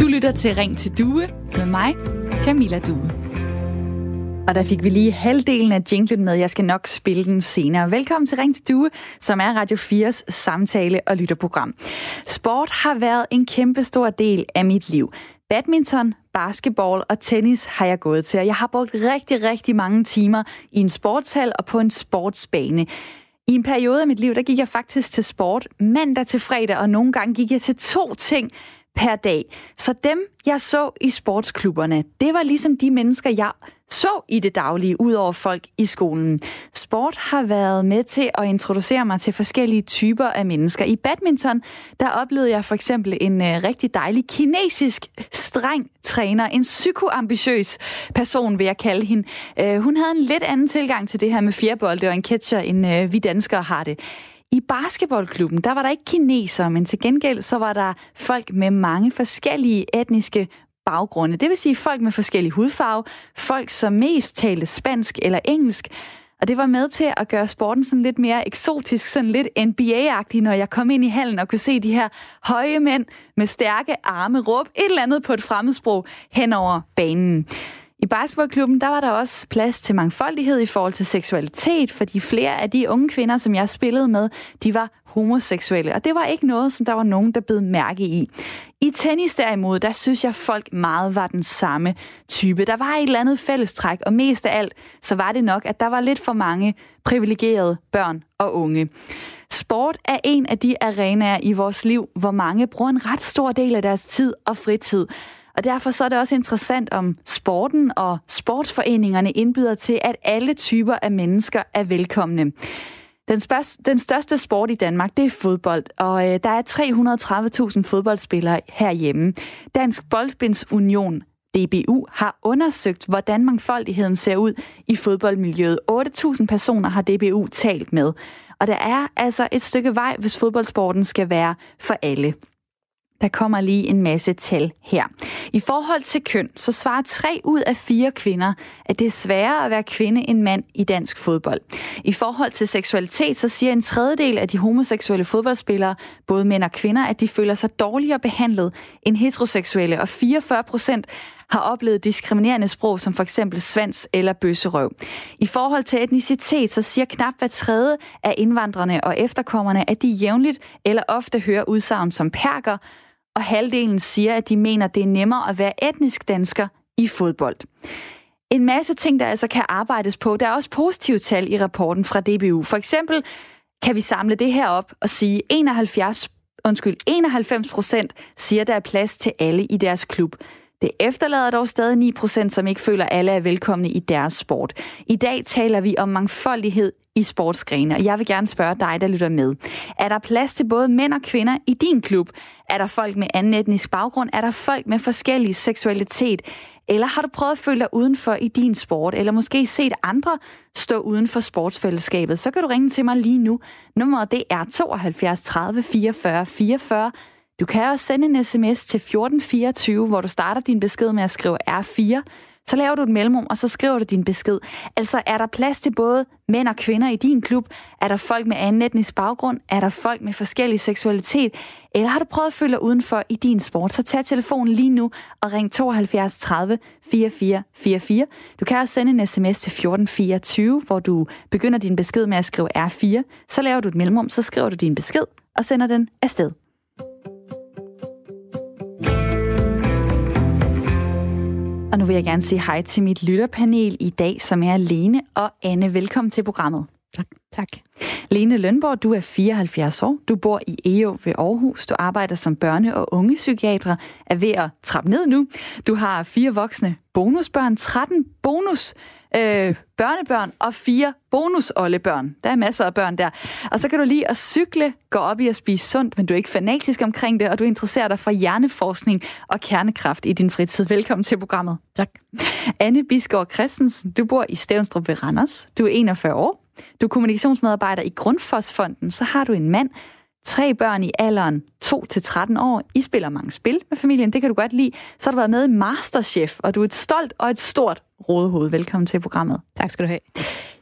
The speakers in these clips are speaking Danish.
Du lytter til Ring til Due med mig, Camilla Due. Og der fik vi lige halvdelen af jinglen med. Jeg skal nok spille den senere. Velkommen til Ring til Due, som er Radio 4's samtale- og lytterprogram. Sport har været en kæmpe stor del af mit liv. Badminton, basketball og tennis har jeg gået til, og jeg har brugt rigtig, rigtig mange timer i en sportshal og på en sportsbane. I en periode af mit liv, der gik jeg faktisk til sport mandag til fredag, og nogle gange gik jeg til to ting per dag. Så dem, jeg så i sportsklubberne, det var ligesom de mennesker, jeg så i det daglige, ud over folk i skolen. Sport har været med til at introducere mig til forskellige typer af mennesker. I badminton, der oplevede jeg for eksempel en øh, rigtig dejlig kinesisk streng træner, en psykoambitiøs person, vil jeg kalde hende. Øh, hun havde en lidt anden tilgang til det her med fjerbolde og en catcher, end øh, vi danskere har det. I basketballklubben, der var der ikke kinesere, men til gengæld så var der folk med mange forskellige etniske baggrunde. Det vil sige folk med forskellige hudfarve, folk som mest talte spansk eller engelsk, og det var med til at gøre sporten sådan lidt mere eksotisk, sådan lidt NBA-agtig, når jeg kom ind i hallen og kunne se de her høje mænd med stærke arme råbe et eller andet på et fremmedsprog hen over banen. I basketballklubben der var der også plads til mangfoldighed i forhold til seksualitet, fordi flere af de unge kvinder, som jeg spillede med, de var homoseksuelle, og det var ikke noget, som der var nogen, der blev mærke i. I tennis derimod, der synes jeg, folk meget var den samme type. Der var et eller andet fællestræk, og mest af alt, så var det nok, at der var lidt for mange privilegerede børn og unge. Sport er en af de arenaer i vores liv, hvor mange bruger en ret stor del af deres tid og fritid. Og derfor så er det også interessant, om sporten og sportsforeningerne indbyder til, at alle typer af mennesker er velkomne. Den, spørg- den største sport i Danmark, det er fodbold, og øh, der er 330.000 fodboldspillere herhjemme. Dansk Boldbinds Union, DBU, har undersøgt, hvordan mangfoldigheden ser ud i fodboldmiljøet. 8.000 personer har DBU talt med. Og der er altså et stykke vej, hvis fodboldsporten skal være for alle. Der kommer lige en masse tal her. I forhold til køn, så svarer tre ud af fire kvinder, at det er sværere at være kvinde end mand i dansk fodbold. I forhold til seksualitet, så siger en tredjedel af de homoseksuelle fodboldspillere, både mænd og kvinder, at de føler sig dårligere behandlet end heteroseksuelle, og 44 procent har oplevet diskriminerende sprog, som for eksempel svans eller bøsserøv. I forhold til etnicitet, så siger knap hver tredje af indvandrerne og efterkommerne, at de jævnligt eller ofte hører udsagn som perker, og halvdelen siger, at de mener, det er nemmere at være etnisk dansker i fodbold. En masse ting, der altså kan arbejdes på. Der er også positive tal i rapporten fra DBU. For eksempel kan vi samle det her op og sige, 71, undskyld, 91 procent siger, der er plads til alle i deres klub. Det efterlader dog stadig 9 procent, som ikke føler, at alle er velkomne i deres sport. I dag taler vi om mangfoldighed i sportsgrene, og jeg vil gerne spørge dig, der lytter med. Er der plads til både mænd og kvinder i din klub? Er der folk med anden etnisk baggrund? Er der folk med forskellig seksualitet? Eller har du prøvet at føle dig udenfor i din sport, eller måske set andre stå uden for sportsfællesskabet, så kan du ringe til mig lige nu. Nummeret det er 72 30 44 44. Du kan også sende en sms til 1424, hvor du starter din besked med at skrive R4. Så laver du et mellemrum, og så skriver du din besked. Altså, er der plads til både mænd og kvinder i din klub? Er der folk med anden etnisk baggrund? Er der folk med forskellig seksualitet? Eller har du prøvet at følge dig udenfor i din sport? Så tag telefonen lige nu og ring 72 30 44 44. Du kan også sende en sms til 1424, hvor du begynder din besked med at skrive R4. Så laver du et mellemrum, så skriver du din besked og sender den afsted. Nu vil jeg gerne sige hej til mit lytterpanel i dag, som er Lene og Anne. Velkommen til programmet. Tak. tak. Lene Lønborg, du er 74 år. Du bor i EO ved Aarhus. Du arbejder som børne- og ungepsykiater, er ved at trappe ned nu. Du har fire voksne bonusbørn, 13 bonus øh, børnebørn og fire bonusollebørn. Der er masser af børn der. Og så kan du lige at cykle, gå op i at spise sundt, men du er ikke fanatisk omkring det, og du interesserer dig for hjerneforskning og kernekraft i din fritid. Velkommen til programmet. Tak. Anne Bisgaard Christensen, du bor i Stævnstrup ved Randers. Du er 41 år. Du er kommunikationsmedarbejder i Grundfosfonden. Så har du en mand, tre børn i alderen 2-13 år. I spiller mange spil med familien, det kan du godt lide. Så har du været med i Masterchef, og du er et stolt og et stort rådehoved. Velkommen til programmet. Tak skal du have.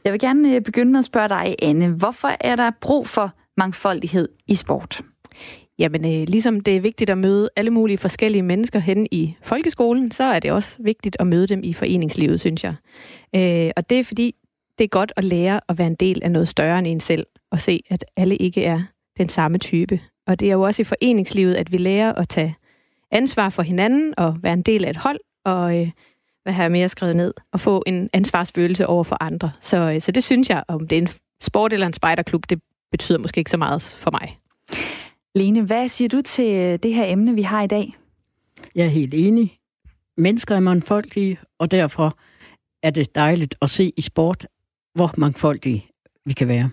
Jeg vil gerne øh, begynde med at spørge dig, Anne. Hvorfor er der brug for mangfoldighed i sport? Jamen, øh, ligesom det er vigtigt at møde alle mulige forskellige mennesker hen i folkeskolen, så er det også vigtigt at møde dem i foreningslivet, synes jeg. Øh, og det er fordi, det er godt at lære at være en del af noget større end en selv, og se, at alle ikke er den samme type. Og det er jo også i foreningslivet, at vi lærer at tage ansvar for hinanden og være en del af et hold, og øh, har jeg mere skrevet ned, og få en ansvarsfølelse over for andre. Så, øh, så det synes jeg, om det er en sport eller en spejderklub, det betyder måske ikke så meget for mig. Lene, hvad siger du til øh, det her emne, vi har i dag? Jeg er helt enig. Mennesker er mangfoldige, og derfor er det dejligt at se i sport, hvor mangfoldige vi kan være.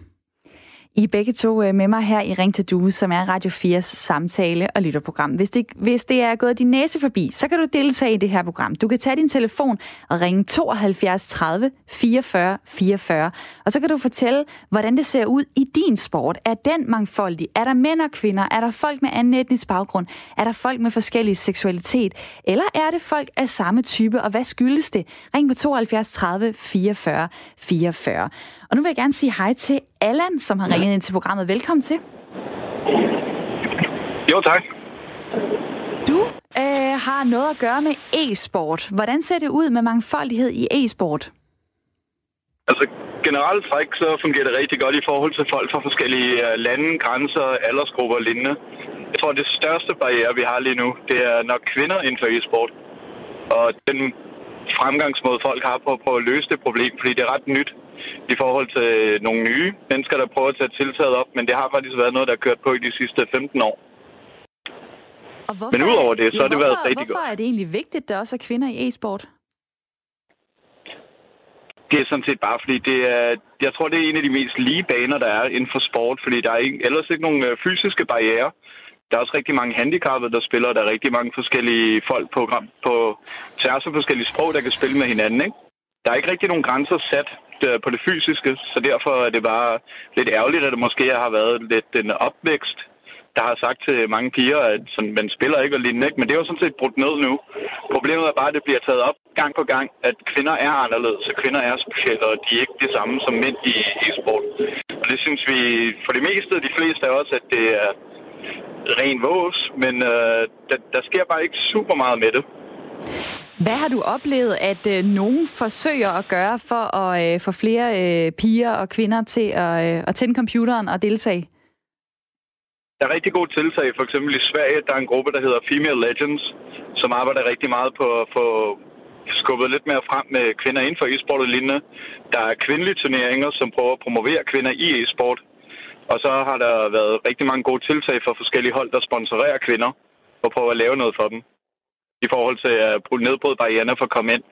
I er begge to øh, med mig her i Ring til Due, som er Radio 4's samtale- og lytterprogram. Hvis det, hvis det er gået din næse forbi, så kan du deltage i det her program. Du kan tage din telefon og ringe 72 30 44 44. Og så kan du fortælle, hvordan det ser ud i din sport. Er den mangfoldig? Er der mænd og kvinder? Er der folk med anden etnisk baggrund? Er der folk med forskellig seksualitet? Eller er det folk af samme type? Og hvad skyldes det? Ring på 72 30 44 44. Og nu vil jeg gerne sige hej til Allan, som har ringet ind til programmet. Velkommen til. Jo, tak. Du øh, har noget at gøre med e-sport. Hvordan ser det ud med mangfoldighed i e-sport? Altså generelt træk, så fungerer det rigtig godt i forhold til folk fra forskellige øh, lande, grænser, aldersgrupper og lignende. Jeg tror, det største barriere, vi har lige nu, det er nok kvinder inden for e-sport. Og den fremgangsmåde, folk har på, på at løse det problem, fordi det er ret nyt i forhold til nogle nye mennesker, der prøver at tage tiltaget op, men det har faktisk været noget, der er kørt på i de sidste 15 år. Og hvorfor, men udover det, så ja, har det hvorfor, været rigtig hvorfor godt. er det egentlig vigtigt, at der også er kvinder i e-sport? Det er sådan set bare, fordi det er, jeg tror, det er en af de mest lige baner, der er inden for sport, fordi der er ikke, ellers ikke nogen øh, fysiske barriere. Der er også rigtig mange handicappede, der spiller, der er rigtig mange forskellige folk på, på tværs af forskellige sprog, der kan spille med hinanden. Ikke? Der er ikke rigtig nogen grænser sat øh, på det fysiske, så derfor er det bare lidt ærgerligt, at det måske har været lidt en opvækst, der har sagt til mange piger, at sådan, man spiller ikke og lignende, ikke? men det er jo sådan set brudt ned nu. Problemet er bare, at det bliver taget op gang på gang, at kvinder er anderledes, og kvinder er specielle, og de er ikke det samme som mænd i e-sport. Og det synes vi for det meste, de fleste af os, at det er ren vås, men øh, der, der sker bare ikke super meget med det. Hvad har du oplevet, at øh, nogen forsøger at gøre for at øh, få flere øh, piger og kvinder til at, øh, at tænde computeren og deltage? Der er rigtig gode tiltag. For eksempel i Sverige, der er en gruppe, der hedder Female Legends, som arbejder rigtig meget på at få skubbet lidt mere frem med kvinder inden for e-sport og lignende. Der er kvindelige turneringer, som prøver at promovere kvinder i e-sport. Og så har der været rigtig mange gode tiltag for forskellige hold, der sponsorerer kvinder og prøver at lave noget for dem i forhold til at nedbryde barriererne for at komme ind.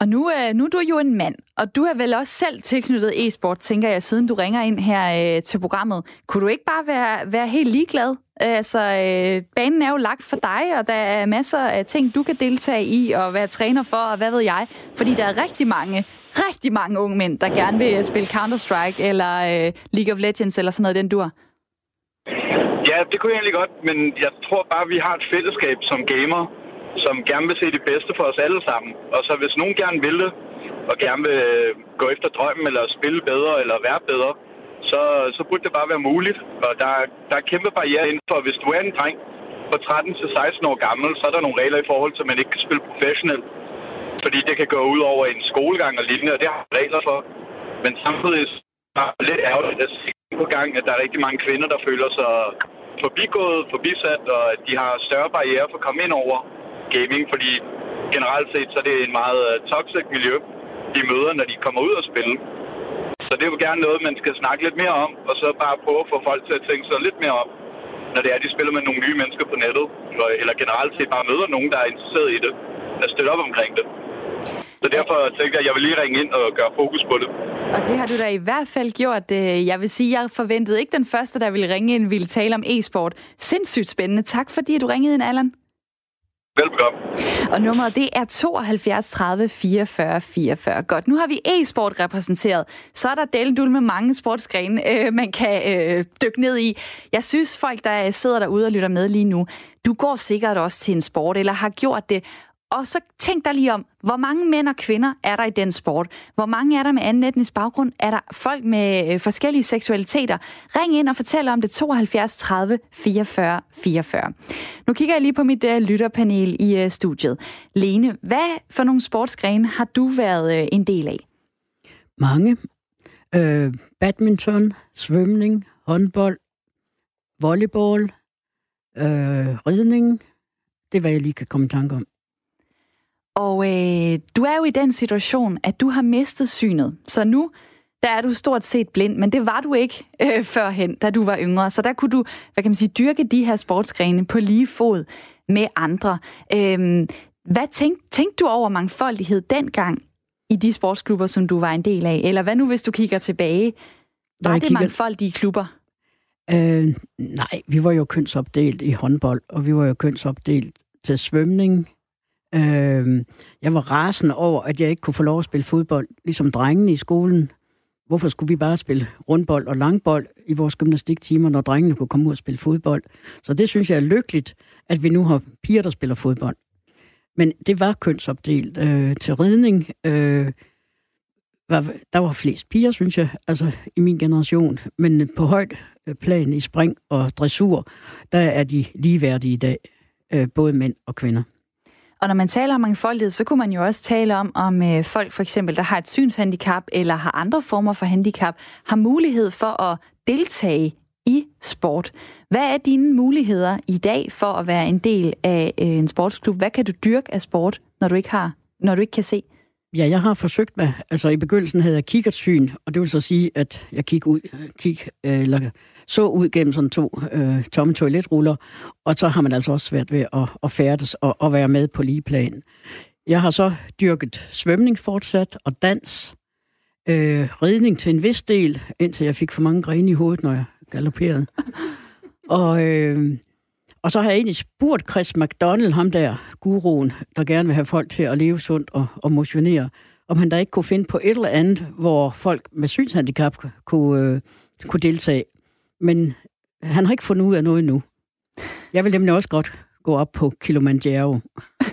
Og nu, øh, nu er du jo en mand, og du er vel også selv tilknyttet e-sport, tænker jeg, siden du ringer ind her øh, til programmet. Kunne du ikke bare være, være helt ligeglad? Altså, øh, banen er jo lagt for dig, og der er masser af ting, du kan deltage i og være træner for, og hvad ved jeg. Fordi der er rigtig mange, rigtig mange unge mænd, der gerne vil spille Counter-Strike eller øh, League of Legends eller sådan noget, den dur. Ja, det kunne jeg egentlig godt, men jeg tror bare, vi har et fællesskab som gamer, som gerne vil se det bedste for os alle sammen. Og så hvis nogen gerne vil det, og gerne vil øh, gå efter drømmen, eller spille bedre, eller være bedre, så, så burde det bare være muligt. Og der, der er kæmpe barriere inden for, hvis du er en dreng på 13 til 16 år gammel, så er der nogle regler i forhold til, at man ikke kan spille professionelt. Fordi det kan gå ud over en skolegang og lignende, og det har regler for. Men samtidig er det lidt ærgerligt at se på gang, at der er rigtig mange kvinder, der føler sig forbigået, forbisat, og at de har større barriere for at komme ind over gaming, fordi generelt set så er det en meget øh, toxic miljø, de møder, når de kommer ud og spille. Så det er jo gerne noget, man skal snakke lidt mere om, og så bare prøve at få folk til at tænke sig lidt mere om, når det er, de spiller med nogle nye mennesker på nettet, eller generelt set bare møder nogen, der er interesseret i det, at støtte op omkring det. Så derfor tænkte jeg, at jeg vil lige ringe ind og gøre fokus på det. Og det har du da i hvert fald gjort. Øh, jeg vil sige, at jeg forventede ikke den første, der ville ringe ind, ville tale om e-sport. Sindssygt spændende. Tak fordi du ringede ind, Allan. Velbekomme. Og nummeret det er 72 30 44 44. Godt, nu har vi e-sport repræsenteret. Så er der deldul med mange sportsgrene, øh, man kan øh, dykke ned i. Jeg synes, folk, der sidder derude og lytter med lige nu, du går sikkert også til en sport, eller har gjort det. Og så tænk dig lige om, hvor mange mænd og kvinder er der i den sport? Hvor mange er der med anden etnisk baggrund? Er der folk med øh, forskellige seksualiteter? Ring ind og fortæl om det 72 30 44 44. Nu kigger jeg lige på mit uh, lytterpanel i uh, studiet. Lene, hvad for nogle sportsgrene har du været uh, en del af? Mange. Øh, badminton, svømning, håndbold, volleyball, øh, ridning. Det er, hvad jeg lige kan komme i tanke om. Og øh, du er jo i den situation, at du har mistet synet. Så nu der er du stort set blind, men det var du ikke øh, førhen, da du var yngre. Så der kunne du, hvad kan man sige, dyrke de her sportsgrene på lige fod med andre. Øh, hvad tænkte tænk du over mangfoldighed dengang i de sportsklubber, som du var en del af? Eller hvad nu, hvis du kigger tilbage? Var det kigger... mangfoldige klubber? Øh, nej, vi var jo kønsopdelt i håndbold, og vi var jo kønsopdelt til svømning, Øh, jeg var rasende over, at jeg ikke kunne få lov at spille fodbold, ligesom drengene i skolen. Hvorfor skulle vi bare spille rundbold og langbold i vores gymnastiktimer, når drengene kunne komme ud og spille fodbold? Så det synes jeg er lykkeligt, at vi nu har piger, der spiller fodbold. Men det var kønsopdelt. Øh, til ridning, øh, var, der var flest piger, synes jeg, altså i min generation. Men på højt øh, plan i spring og dressur, der er de ligeværdige i dag, øh, både mænd og kvinder. Og når man taler om mangfoldighed, så kunne man jo også tale om, om øh, folk for eksempel, der har et synshandicap eller har andre former for handicap, har mulighed for at deltage i sport. Hvad er dine muligheder i dag for at være en del af øh, en sportsklub? Hvad kan du dyrke af sport, når du ikke har, når du ikke kan se? Ja, jeg har forsøgt mig. Altså i begyndelsen havde jeg kikkertsyn, og det vil så sige, at jeg kig ud, kig, øh, eller så ud gennem sådan to øh, tomme toiletruller, og så har man altså også svært ved at, at færdes og at være med på lige plan. Jeg har så dyrket svømning fortsat og dans, øh, ridning til en vis del, indtil jeg fik for mange grene i hovedet, når jeg galopperede. Og, øh, og så har jeg egentlig spurgt Chris McDonald, ham der guruen, der gerne vil have folk til at leve sundt og, og motionere, om han der ikke kunne finde på et eller andet, hvor folk med synshandicap kunne, øh, kunne deltage. Men han har ikke fundet ud af noget endnu. Jeg vil nemlig også godt gå op på Kilimanjaro.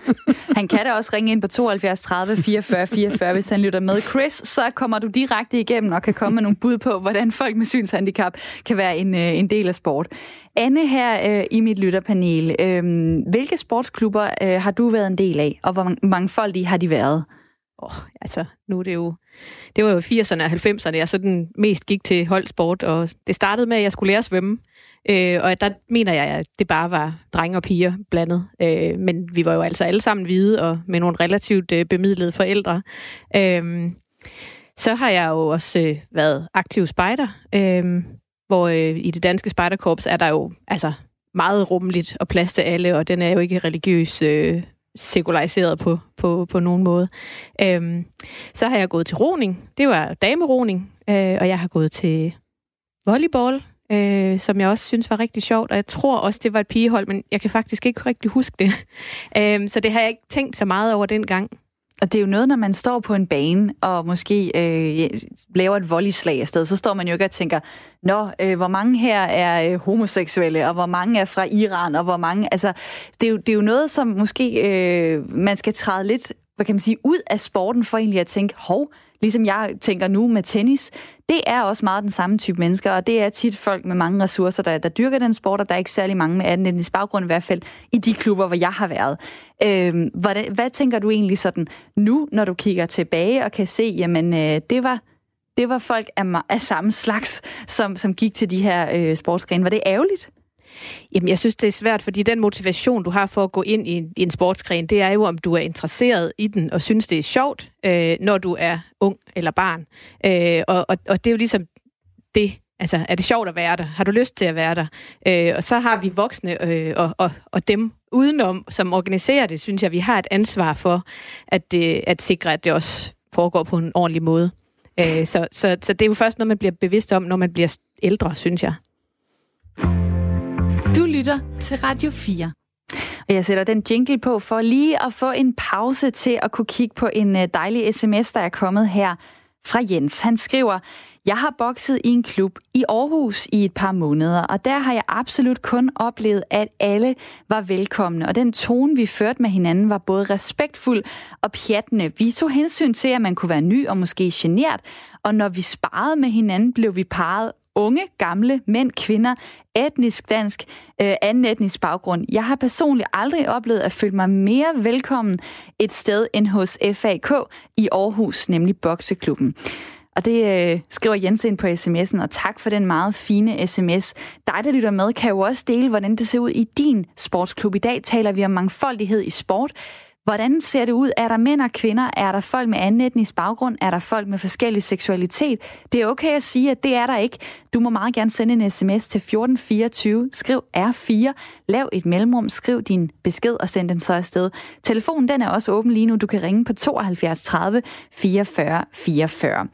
han kan da også ringe ind på 72 30 44 44, hvis han lytter med. Chris, så kommer du direkte igennem og kan komme med nogle bud på, hvordan folk med synshandicap kan være en, øh, en del af sport. Anne her øh, i mit lytterpanel, øh, hvilke sportsklubber øh, har du været en del af, og hvor mangfoldige har de været? Oh, altså, nu er det jo... Det var jo 80'erne og 90'erne, jeg sådan mest gik til holdsport, og det startede med, at jeg skulle lære at svømme. Øh, og der mener jeg, at det bare var drenge og piger blandet. Øh, men vi var jo altså alle sammen hvide og med nogle relativt øh, bemidlede forældre. Øh, så har jeg jo også øh, været aktiv spejder, øh, hvor øh, i det danske spejderkorps er der jo altså meget rummeligt og plads til alle, og den er jo ikke religiøs øh, sekulariseret på, på, på nogen måde. Øhm, så har jeg gået til roning. Det var dameroning. Øh, og jeg har gået til volleyball, øh, som jeg også synes var rigtig sjovt. Og jeg tror også, det var et pigehold, men jeg kan faktisk ikke rigtig huske det. øhm, så det har jeg ikke tænkt så meget over dengang. Og det er jo noget, når man står på en bane og måske øh, laver et volleyslag afsted, så står man jo ikke og tænker, nå, øh, hvor mange her er øh, homoseksuelle, og hvor mange er fra Iran, og hvor mange... Altså, det er jo, det er jo noget, som måske øh, man skal træde lidt, hvad kan man sige, ud af sporten for egentlig at tænke, hov, ligesom jeg tænker nu med tennis, det er også meget den samme type mennesker, og det er tit folk med mange ressourcer, der, der dyrker den sport, og der er ikke særlig mange med anden etnisk baggrund i hvert fald i de klubber, hvor jeg har været. Øh, hvad, hvad tænker du egentlig sådan nu, når du kigger tilbage og kan se, jamen øh, det var det var folk af, af samme slags, som, som gik til de her øh, sportsgrene. Var det ærgerligt? Jamen, jeg synes, det er svært, fordi den motivation, du har for at gå ind i en, i en sportsgren, det er jo, om du er interesseret i den og synes, det er sjovt, øh, når du er ung eller barn. Øh, og, og, og det er jo ligesom det, Altså, er det sjovt at være der? Har du lyst til at være der? Øh, og så har vi voksne øh, og, og, og dem udenom, som organiserer det, synes jeg, vi har et ansvar for at, øh, at sikre, at det også foregår på en ordentlig måde. Øh, så, så, så det er jo først noget, man bliver bevidst om, når man bliver ældre, synes jeg. Du lytter til Radio 4. Og jeg sætter den jingle på for lige at få en pause til at kunne kigge på en øh, dejlig sms, der er kommet her fra Jens. Han skriver, jeg har bokset i en klub i Aarhus i et par måneder, og der har jeg absolut kun oplevet, at alle var velkomne, og den tone, vi førte med hinanden, var både respektfuld og pjattende. Vi tog hensyn til, at man kunne være ny og måske genert, og når vi sparede med hinanden, blev vi parret unge, gamle, mænd, kvinder, etnisk dansk, øh, anden etnisk baggrund. Jeg har personligt aldrig oplevet at føle mig mere velkommen et sted end hos FAK i Aarhus, nemlig Bokseklubben. Og det øh, skriver Jens ind på sms'en, og tak for den meget fine sms. Dig, der lytter med, kan jo også dele, hvordan det ser ud i din sportsklub. I dag taler vi om mangfoldighed i sport. Hvordan ser det ud? Er der mænd og kvinder? Er der folk med anden etnisk baggrund? Er der folk med forskellig seksualitet? Det er okay at sige, at det er der ikke. Du må meget gerne sende en sms til 1424. Skriv R4. Lav et mellemrum. Skriv din besked og send den så afsted. Telefonen den er også åben lige nu. Du kan ringe på 72 30 44 44.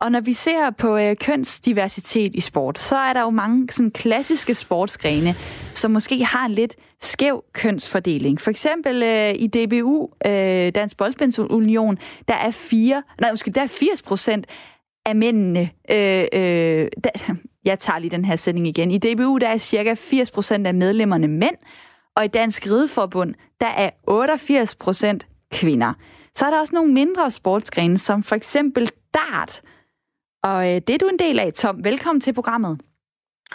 Og når vi ser på øh, kønsdiversitet i sport, så er der jo mange sådan klassiske sportsgrene, som måske har en lidt skæv kønsfordeling. For eksempel øh, i DBU, øh, Dansk Boldspændsunion, der er fire, nej, måske, der er 80 procent af mændene, øh, øh, der, jeg tager lige den her sætning igen. I DBU, der er cirka 80 procent af medlemmerne mænd, og i Dansk Rideforbund, der er 88 procent kvinder. Så er der også nogle mindre sportsgrene, som for eksempel dart, og øh, det er du en del af, Tom. Velkommen til programmet.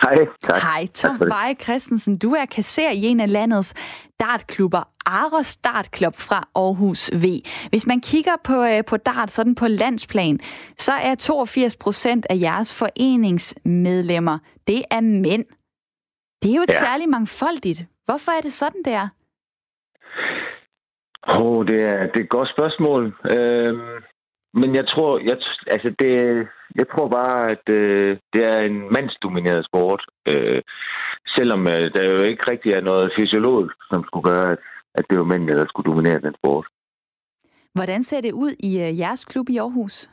Hej, tak. Hej, Tom Veje Christensen. Du er kasser i en af landets dartklubber, Aros Dartklub fra Aarhus V. Hvis man kigger på, øh, på dart sådan på landsplan, så er 82 procent af jeres foreningsmedlemmer, det er mænd. Det er jo ikke ja. særlig mangfoldigt. Hvorfor er det sådan, der? Åh, oh, det, er, det er et godt spørgsmål. Øhm, men jeg tror, jeg, altså det, jeg tror bare, at øh, det er en mandsdomineret sport. Øh, selvom øh, der jo ikke rigtig er noget fysiologisk, som skulle gøre, at, at det var mændene, der skulle dominere den sport. Hvordan ser det ud i øh, jeres klub i Aarhus?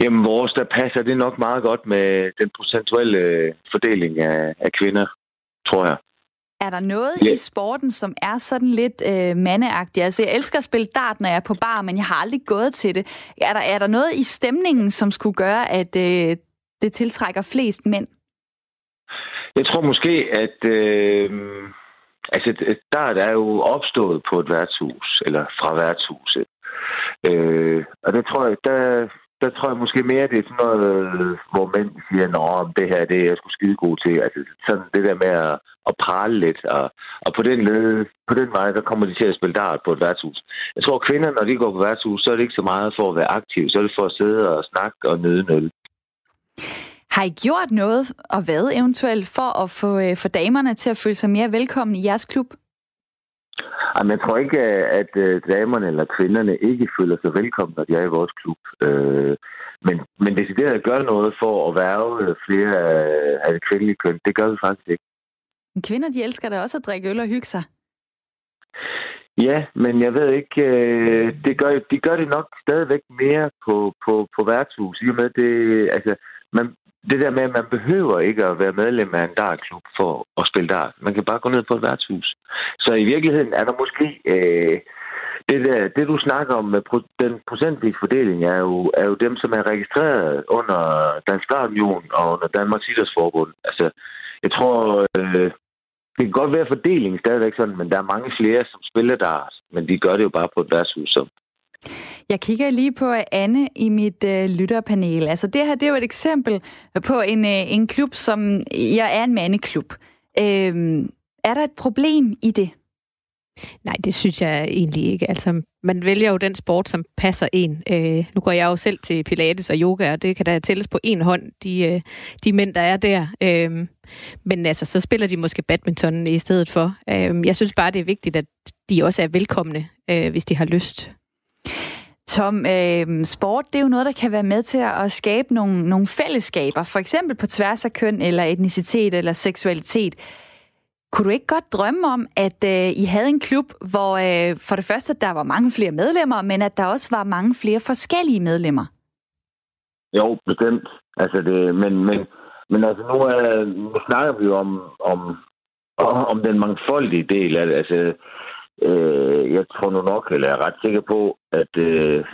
Jamen, vores, der passer det nok meget godt med den procentuelle øh, fordeling af, af kvinder, tror jeg. Er der noget ja. i sporten, som er sådan lidt øh, mandeagtigt? Altså, jeg elsker at spille dart, når jeg er på bar, men jeg har aldrig gået til det. Er der, er der noget i stemningen, som skulle gøre, at øh, det tiltrækker flest mænd? Jeg tror måske, at øh, altså, dart er jo opstået på et værtshus, eller fra værtshuset. Øh, og det tror jeg, der, der tror jeg måske mere, det er sådan noget, hvor mænd siger, nå, det her det er jeg sgu skide god til. Altså sådan det der med at, at prale lidt, og, og på, den led, på den vej, der kommer de til at spille dart på et værtshus. Jeg tror, at kvinder, når de går på værtshus, så er det ikke så meget for at være aktiv, så er det for at sidde og snakke og nyde en øl. Har I gjort noget, og hvad eventuelt, for at få øh, for damerne til at føle sig mere velkomne i jeres klub? Jamen, jeg tror ikke, at øh, damerne eller kvinderne ikke føler sig velkomne, når de er i vores klub. Øh, men, men decideret at gøre noget for at værve flere af det kvindelige køn, det gør vi faktisk ikke. Kvinder, de elsker da også at drikke øl og hygge sig. Ja, men jeg ved ikke, øh, det gør, de gør det nok stadigvæk mere på, på, på værtshus, i og med det, altså, man, det der med, at man behøver ikke at være medlem af en dartklub for at spille dart. Man kan bare gå ned på et værtshus. Så i virkeligheden er der måske... Øh, det, der, det du snakker om med pro, den procentvise fordeling, er jo, er jo dem, som er registreret under Dansk Union og under Danmarks Idrætsforbund. Altså, jeg tror, øh, det kan godt være fordelingen stadigvæk sådan, men der er mange flere, som spiller der, men de gør det jo bare på et værtshus, som jeg kigger lige på Anne i mit øh, lytterpanel. Altså det her, det er jo et eksempel på en, øh, en klub, som jeg er en mandeklub. Øh, er der et problem i det? Nej, det synes jeg egentlig ikke. Altså, man vælger jo den sport, som passer en. Øh, nu går jeg jo selv til pilates og yoga, og det kan da tælles på en hånd, de, øh, de mænd, der er der. Øh, men altså, så spiller de måske badminton i stedet for. Øh, jeg synes bare, det er vigtigt, at de også er velkomne, øh, hvis de har lyst. Tom, øh, sport det er jo noget, der kan være med til at skabe nogle, nogle fællesskaber, for eksempel på tværs af køn eller etnicitet eller seksualitet. Kunne du ikke godt drømme om, at øh, I havde en klub, hvor øh, for det første, der var mange flere medlemmer, men at der også var mange flere forskellige medlemmer? Jo, bestemt. Altså det, men, men, men altså nu, er, nu snakker vi jo om, om, om den mangfoldige del af det. Altså, Øh, jeg tror nu nok, eller jeg er ret sikker på, at, øh,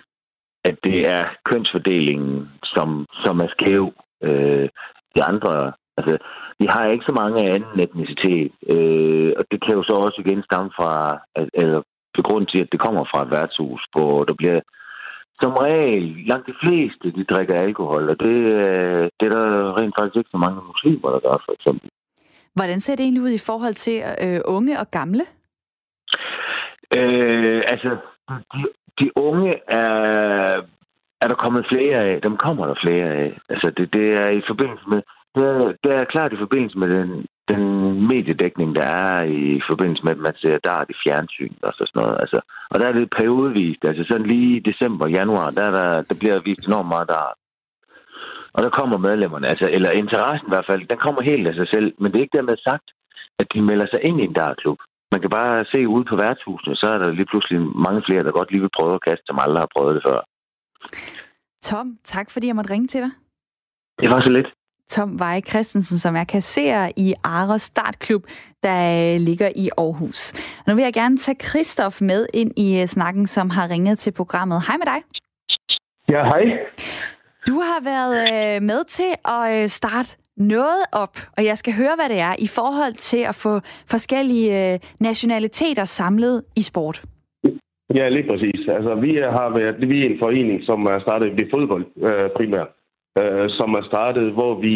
at det er kønsfordelingen, som, som er skæv. Øh, de andre, altså, vi har ikke så mange af anden etnicitet, øh, og det kan jo så også igen stamme fra, at, eller til grund til, at det kommer fra et værtshus, hvor der bliver som regel, langt de fleste, de drikker alkohol, og det, øh, det er der rent faktisk ikke så mange muslimer, der gør, for eksempel. Hvordan ser det egentlig ud i forhold til øh, unge og gamle? Øh, altså, de, de unge er, er der kommet flere af. Dem kommer der flere af. Altså, det, det er i forbindelse med... Det er, det er klart i forbindelse med den, den mediedækning, der er i forbindelse med, at man ser der i fjernsyn og sådan noget. Altså, og der er det periodevist. Altså sådan lige i december, januar, der, der, der bliver vist enormt meget der. Og der kommer medlemmerne, altså, eller interessen i hvert fald, den kommer helt af sig selv. Men det er ikke dermed sagt, at de melder sig ind i en dartklub. Man kan bare se ude på værtshusene, så er der lige pludselig mange flere, der godt lige vil prøve at kaste, som aldrig har prøvet det før. Tom, tak fordi jeg måtte ringe til dig. Det var så lidt. Tom Veje Christensen, som er kasserer i Aros Startklub, der ligger i Aarhus. Nu vil jeg gerne tage Christoph med ind i øh, snakken, som har ringet til programmet. Hej med dig. Ja, hej. Du har været øh, med til at øh, starte noget op, og jeg skal høre, hvad det er i forhold til at få forskellige øh, nationaliteter samlet i sport. Ja, lige præcis. Altså, vi har været, vi er en forening, som er startet ved fodbold øh, primært øh, som er startet, hvor vi,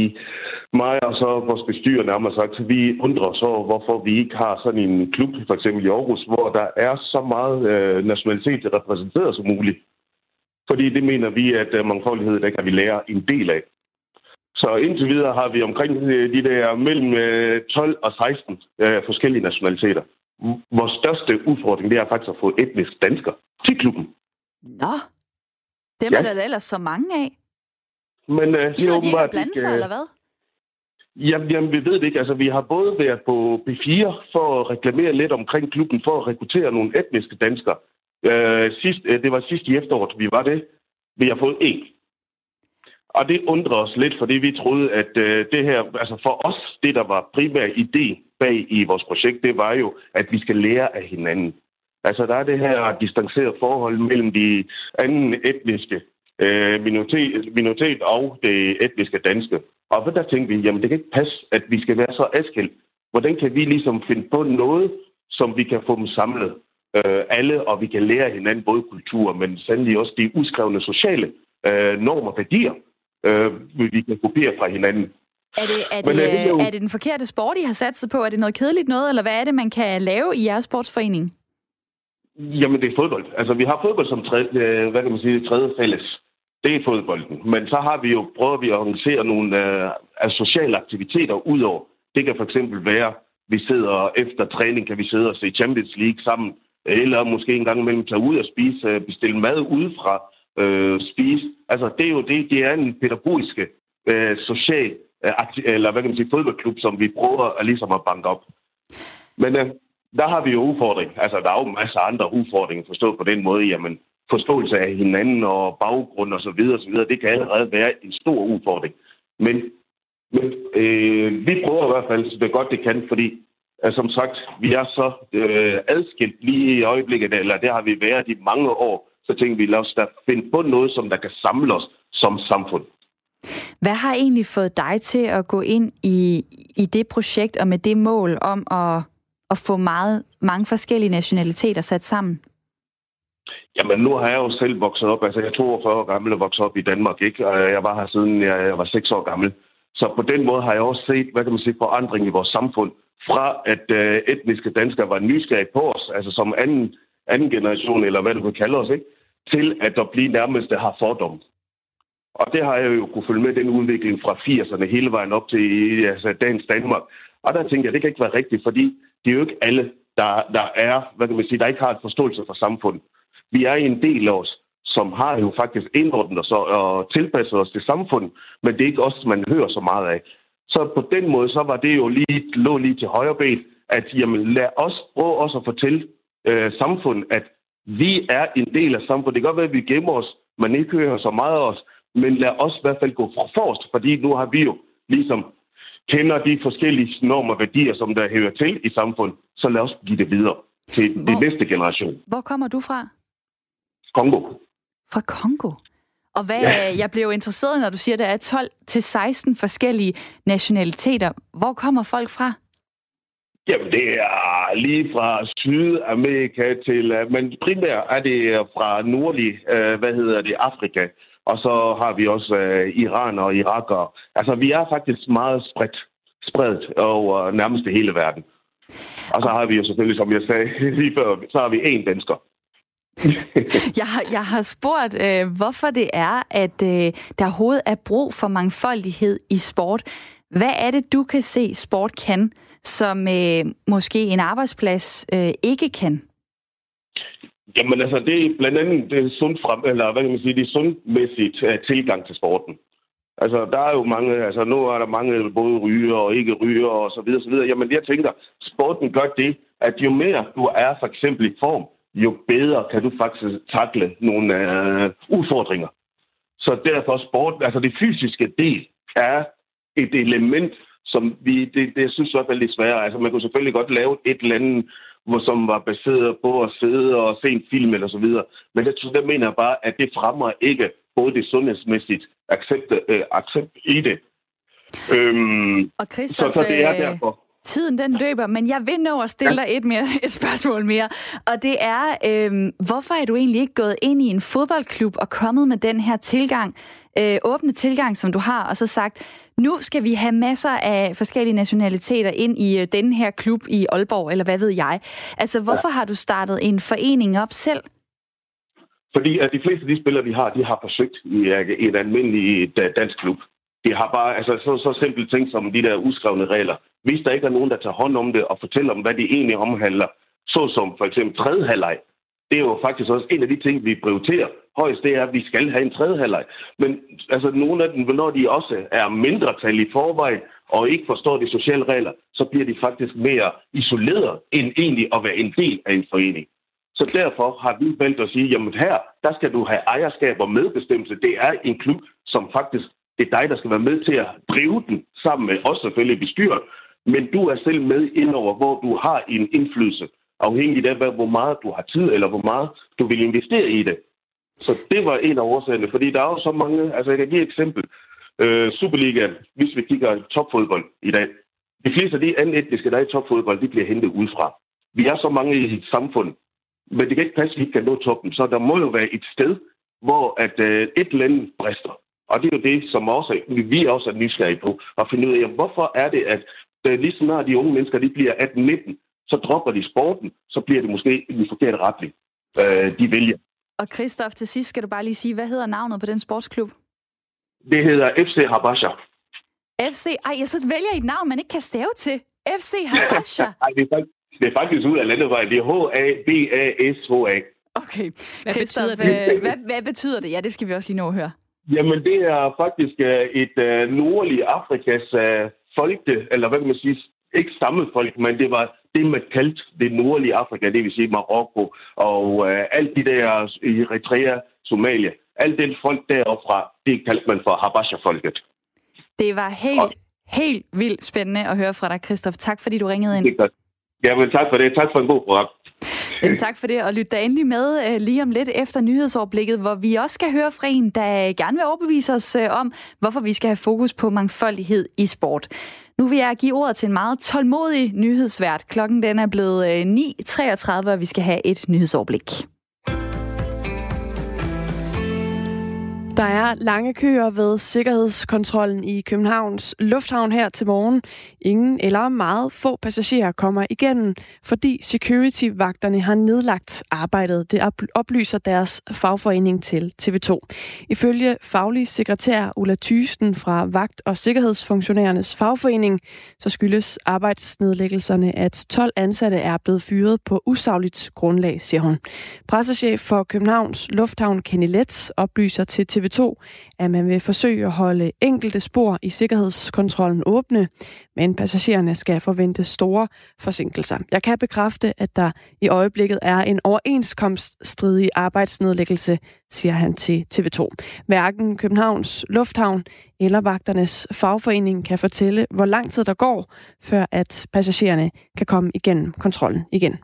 mig og så vores bestyrer nærmest sagt, vi undrer os over, hvorfor vi ikke har sådan en klub, for eksempel i Aarhus, hvor der er så meget øh, nationalitet repræsenteret som muligt. Fordi det mener vi, at øh, mangfoldighed, der kan vi lære en del af. Så indtil videre har vi omkring øh, de der mellem 12 øh, og 16 øh, forskellige nationaliteter. Vores største udfordring, det er faktisk at få etnisk dansker til klubben. Nå, dem ja. er der ellers så mange af. Men, uh, Gider de ikke at blande sig, eller hvad? Jamen, jamen, vi ved det ikke. Altså, vi har både været på B4 for at reklamere lidt omkring klubben, for at rekruttere nogle etniske danskere. Uh, sidst, det var sidst i efteråret, vi var det. Vi har fået én. Og det undrer os lidt, fordi vi troede, at øh, det her, altså for os, det der var primær idé bag i vores projekt, det var jo, at vi skal lære af hinanden. Altså, der er det her distancerede forhold mellem de anden etniske øh, minoritet, minoritet og det etniske danske. Og der tænkte vi, jamen det kan ikke passe, at vi skal være så adskilt. Hvordan kan vi ligesom finde på noget, som vi kan få dem samlet øh, alle, og vi kan lære hinanden både kultur, men sandelig også de uskrevne sociale øh, normer og værdier, øh, vi kan kopiere fra hinanden. Er det, er, det, Men, er, det jo... er det den forkerte sport, I har sat sig på? Er det noget kedeligt noget, eller hvad er det, man kan lave i jeres sportsforening? Jamen, det er fodbold. Altså, vi har fodbold som tredje, øh, hvad kan man sige, tredje fælles det er fodbolden. Men så har vi jo prøvet vi at arrangere nogle øh, sociale aktiviteter udover. Det kan for eksempel være, vi sidder efter træning, kan vi sidde og se Champions League sammen, eller måske en gang imellem tage ud og spise, øh, bestille mad udefra, øh, spise. Altså, det er jo det, det er en pædagogiske øh, social, øh, eller hvad kan man sige, fodboldklub, som vi prøver at, ligesom at banke op. Men øh, der har vi jo udfordring. Altså, der er jo masser af andre udfordringer forstået på den måde, jamen, forståelse af hinanden og baggrund og så videre, og så videre. Det kan allerede være en stor udfordring. Men, men øh, vi prøver i hvert fald så det godt det kan, fordi øh, som sagt, vi er så øh, adskilt lige i øjeblikket, eller det har vi været i mange år, så tænker vi, lad os da finde på noget, som der kan samle os som samfund. Hvad har egentlig fået dig til at gå ind i, i det projekt og med det mål om at, at få meget, mange forskellige nationaliteter sat sammen? Jamen, nu har jeg jo selv vokset op. Altså, jeg er 42 år gammel og vokset op i Danmark, ikke? Og jeg var her siden jeg var 6 år gammel. Så på den måde har jeg også set, hvad kan man sige, forandring i vores samfund. Fra at øh, etniske danskere var nysgerrige på os, altså som anden, anden generation, eller hvad du kan kalde os, ikke? Til at der bliver nærmest har fordom. Og det har jeg jo kunne følge med den udvikling fra 80'erne hele vejen op til altså, dagens Danmark. Og der tænker jeg, det kan ikke være rigtigt, fordi det er jo ikke alle, der, der er, hvad kan man sige, der ikke har en forståelse for samfundet. Vi er en del af os, som har jo faktisk indordnet os og tilpasset os til samfundet, men det er ikke os, man hører så meget af. Så på den måde, så var det jo lige, lå lige til højre ben, at jamen, lad os prøve også at fortælle øh, samfundet, at vi er en del af samfundet. Det kan godt være, at vi gemmer os, man ikke hører så meget af os, men lad os i hvert fald gå fra forrest, fordi nu har vi jo ligesom kender de forskellige normer og værdier, som der hører til i samfundet, så lad os give det videre til hvor, de næste generation. Hvor kommer du fra? Kongo. fra Kongo. Og hvad, ja. jeg blev interesseret, når du siger, at der er 12 til 16 forskellige nationaliteter. Hvor kommer folk fra? Jamen, det er lige fra Sydamerika til... Øh, men primært er det fra nordlig, øh, hvad hedder det, Afrika. Og så har vi også øh, Iran og Irak. Og, altså, vi er faktisk meget spredt, spredt over nærmest hele verden. Og så har vi jo selvfølgelig, som jeg sagde lige før, så har vi én dansker. jeg, har, jeg har spurgt, øh, hvorfor det er, at øh, der overhovedet er brug for mangfoldighed i sport. Hvad er det, du kan se, sport kan, som øh, måske en arbejdsplads øh, ikke kan? Jamen altså, det er blandt andet det sund frem, eller hvad kan man sige, det er sundmæssigt uh, tilgang til sporten. Altså, der er jo mange, altså nu er der mange både ryger og ikke ryger og så videre, så videre. Jamen, jeg tænker, sporten gør det, at jo mere du er for eksempel i form, jo bedre kan du faktisk takle nogle uh, udfordringer. Så derfor sport, altså det fysiske del er et element, som vi, det, det jeg synes i hvert fald lidt sværere. Altså man kunne selvfølgelig godt lave et eller andet, hvor, som var baseret på at sidde og se en film eller så videre. Men det, der mener jeg bare, at det fremmer ikke både det sundhedsmæssigt accept, øh, accept i det. Øhm, og Christoph, så, så det er øh, derfor. Tiden den løber, men jeg vil nå at stille dig et, mere, et spørgsmål mere. Og det er, øh, hvorfor er du egentlig ikke gået ind i en fodboldklub og kommet med den her tilgang, øh, åbne tilgang, som du har, og så sagt, nu skal vi have masser af forskellige nationaliteter ind i øh, den her klub i Aalborg, eller hvad ved jeg. Altså, hvorfor ja. har du startet en forening op selv? Fordi at de fleste af de spillere, vi har, de har forsøgt i en almindelig dansk klub. De har bare altså, så, så simpelt ting som de der uskrevne regler. Hvis der ikke er nogen, der tager hånd om det og fortæller om, hvad det egentlig omhandler, såsom for eksempel tredje halvleg, det er jo faktisk også en af de ting, vi prioriterer højst, det er, at vi skal have en tredje halvleg. Men altså, nogle af dem, når de også er mindretal i forvejen, og ikke forstår de sociale regler, så bliver de faktisk mere isoleret, end egentlig at være en del af en forening. Så derfor har vi valgt at sige, jamen her, der skal du have ejerskab og medbestemmelse. Det er en klub, som faktisk, det er dig, der skal være med til at drive den, sammen med os selvfølgelig bestyret. Men du er selv med indover, hvor du har en indflydelse, afhængig af, hvor meget du har tid, eller hvor meget du vil investere i det. Så det var en af årsagerne, fordi der er jo så mange, altså jeg kan give et eksempel. Øh, Superligaen, hvis vi kigger topfodbold i dag, de fleste af de anden etniske, der er i topfodbold, de bliver hentet udefra. Vi er så mange i et samfund, men det kan ikke passe, at vi ikke kan nå toppen. Så der må jo være et sted, hvor at øh, et land brister. Og det er jo det, som også, vi også er nysgerrige på, at finde ud af, hvorfor er det, at øh, lige snart de unge mennesker de bliver 18-19, så dropper de sporten, så bliver det måske i den forkerte retning, øh, de vælger. Og Christoph, til sidst skal du bare lige sige, hvad hedder navnet på den sportsklub? Det hedder FC Habasha. FC? Ej, jeg så vælger et navn, man ikke kan stave til. FC Habasha. Ej, det er, faktisk, det er faktisk ud af landevej. Det er H-A-B-A-S-H-A. Okay. Hvad Christoph, betyder det? Hvad, hvad betyder det? Ja, det skal vi også lige nå at høre. Jamen, det er faktisk uh, et uh, nordlig Afrikas uh, folke, eller hvad kan man sige, ikke folk, men det var det, man kaldte det nordlige Afrika, det vil sige Marokko, og uh, alt de der Eritrea, Somalia, alt den folk deroppe det kaldte man for Habasha-folket. Det var helt, og, helt vildt spændende at høre fra dig, Christoph. Tak, fordi du ringede ind. Det Jamen, tak for det. Tak for en god program. Jamen, tak for det, og lyt da endelig med øh, lige om lidt efter nyhedsoverblikket, hvor vi også skal høre fra en, der gerne vil overbevise os øh, om, hvorfor vi skal have fokus på mangfoldighed i sport. Nu vil jeg give ordet til en meget tålmodig nyhedsvært. Klokken den er blevet øh, 9.33, og vi skal have et nyhedsoverblik. Der er lange køer ved sikkerhedskontrollen i Københavns Lufthavn her til morgen. Ingen eller meget få passagerer kommer igennem, fordi security-vagterne har nedlagt arbejdet. Det oplyser deres fagforening til TV2. Ifølge faglig sekretær Ulla Thysten fra Vagt- og Sikkerhedsfunktionærernes fagforening, så skyldes arbejdsnedlæggelserne, at 12 ansatte er blevet fyret på usagligt grundlag, siger hun. Pressechef for Københavns Lufthavn Kenny Letts oplyser til TV2, TV2, at man vil forsøge at holde enkelte spor i sikkerhedskontrollen åbne, men passagererne skal forvente store forsinkelser. Jeg kan bekræfte, at der i øjeblikket er en overenskomststridig arbejdsnedlæggelse, siger han til TV2. Hverken Københavns Lufthavn eller vagternes fagforening kan fortælle, hvor lang tid der går, før at passagererne kan komme igennem kontrollen igen.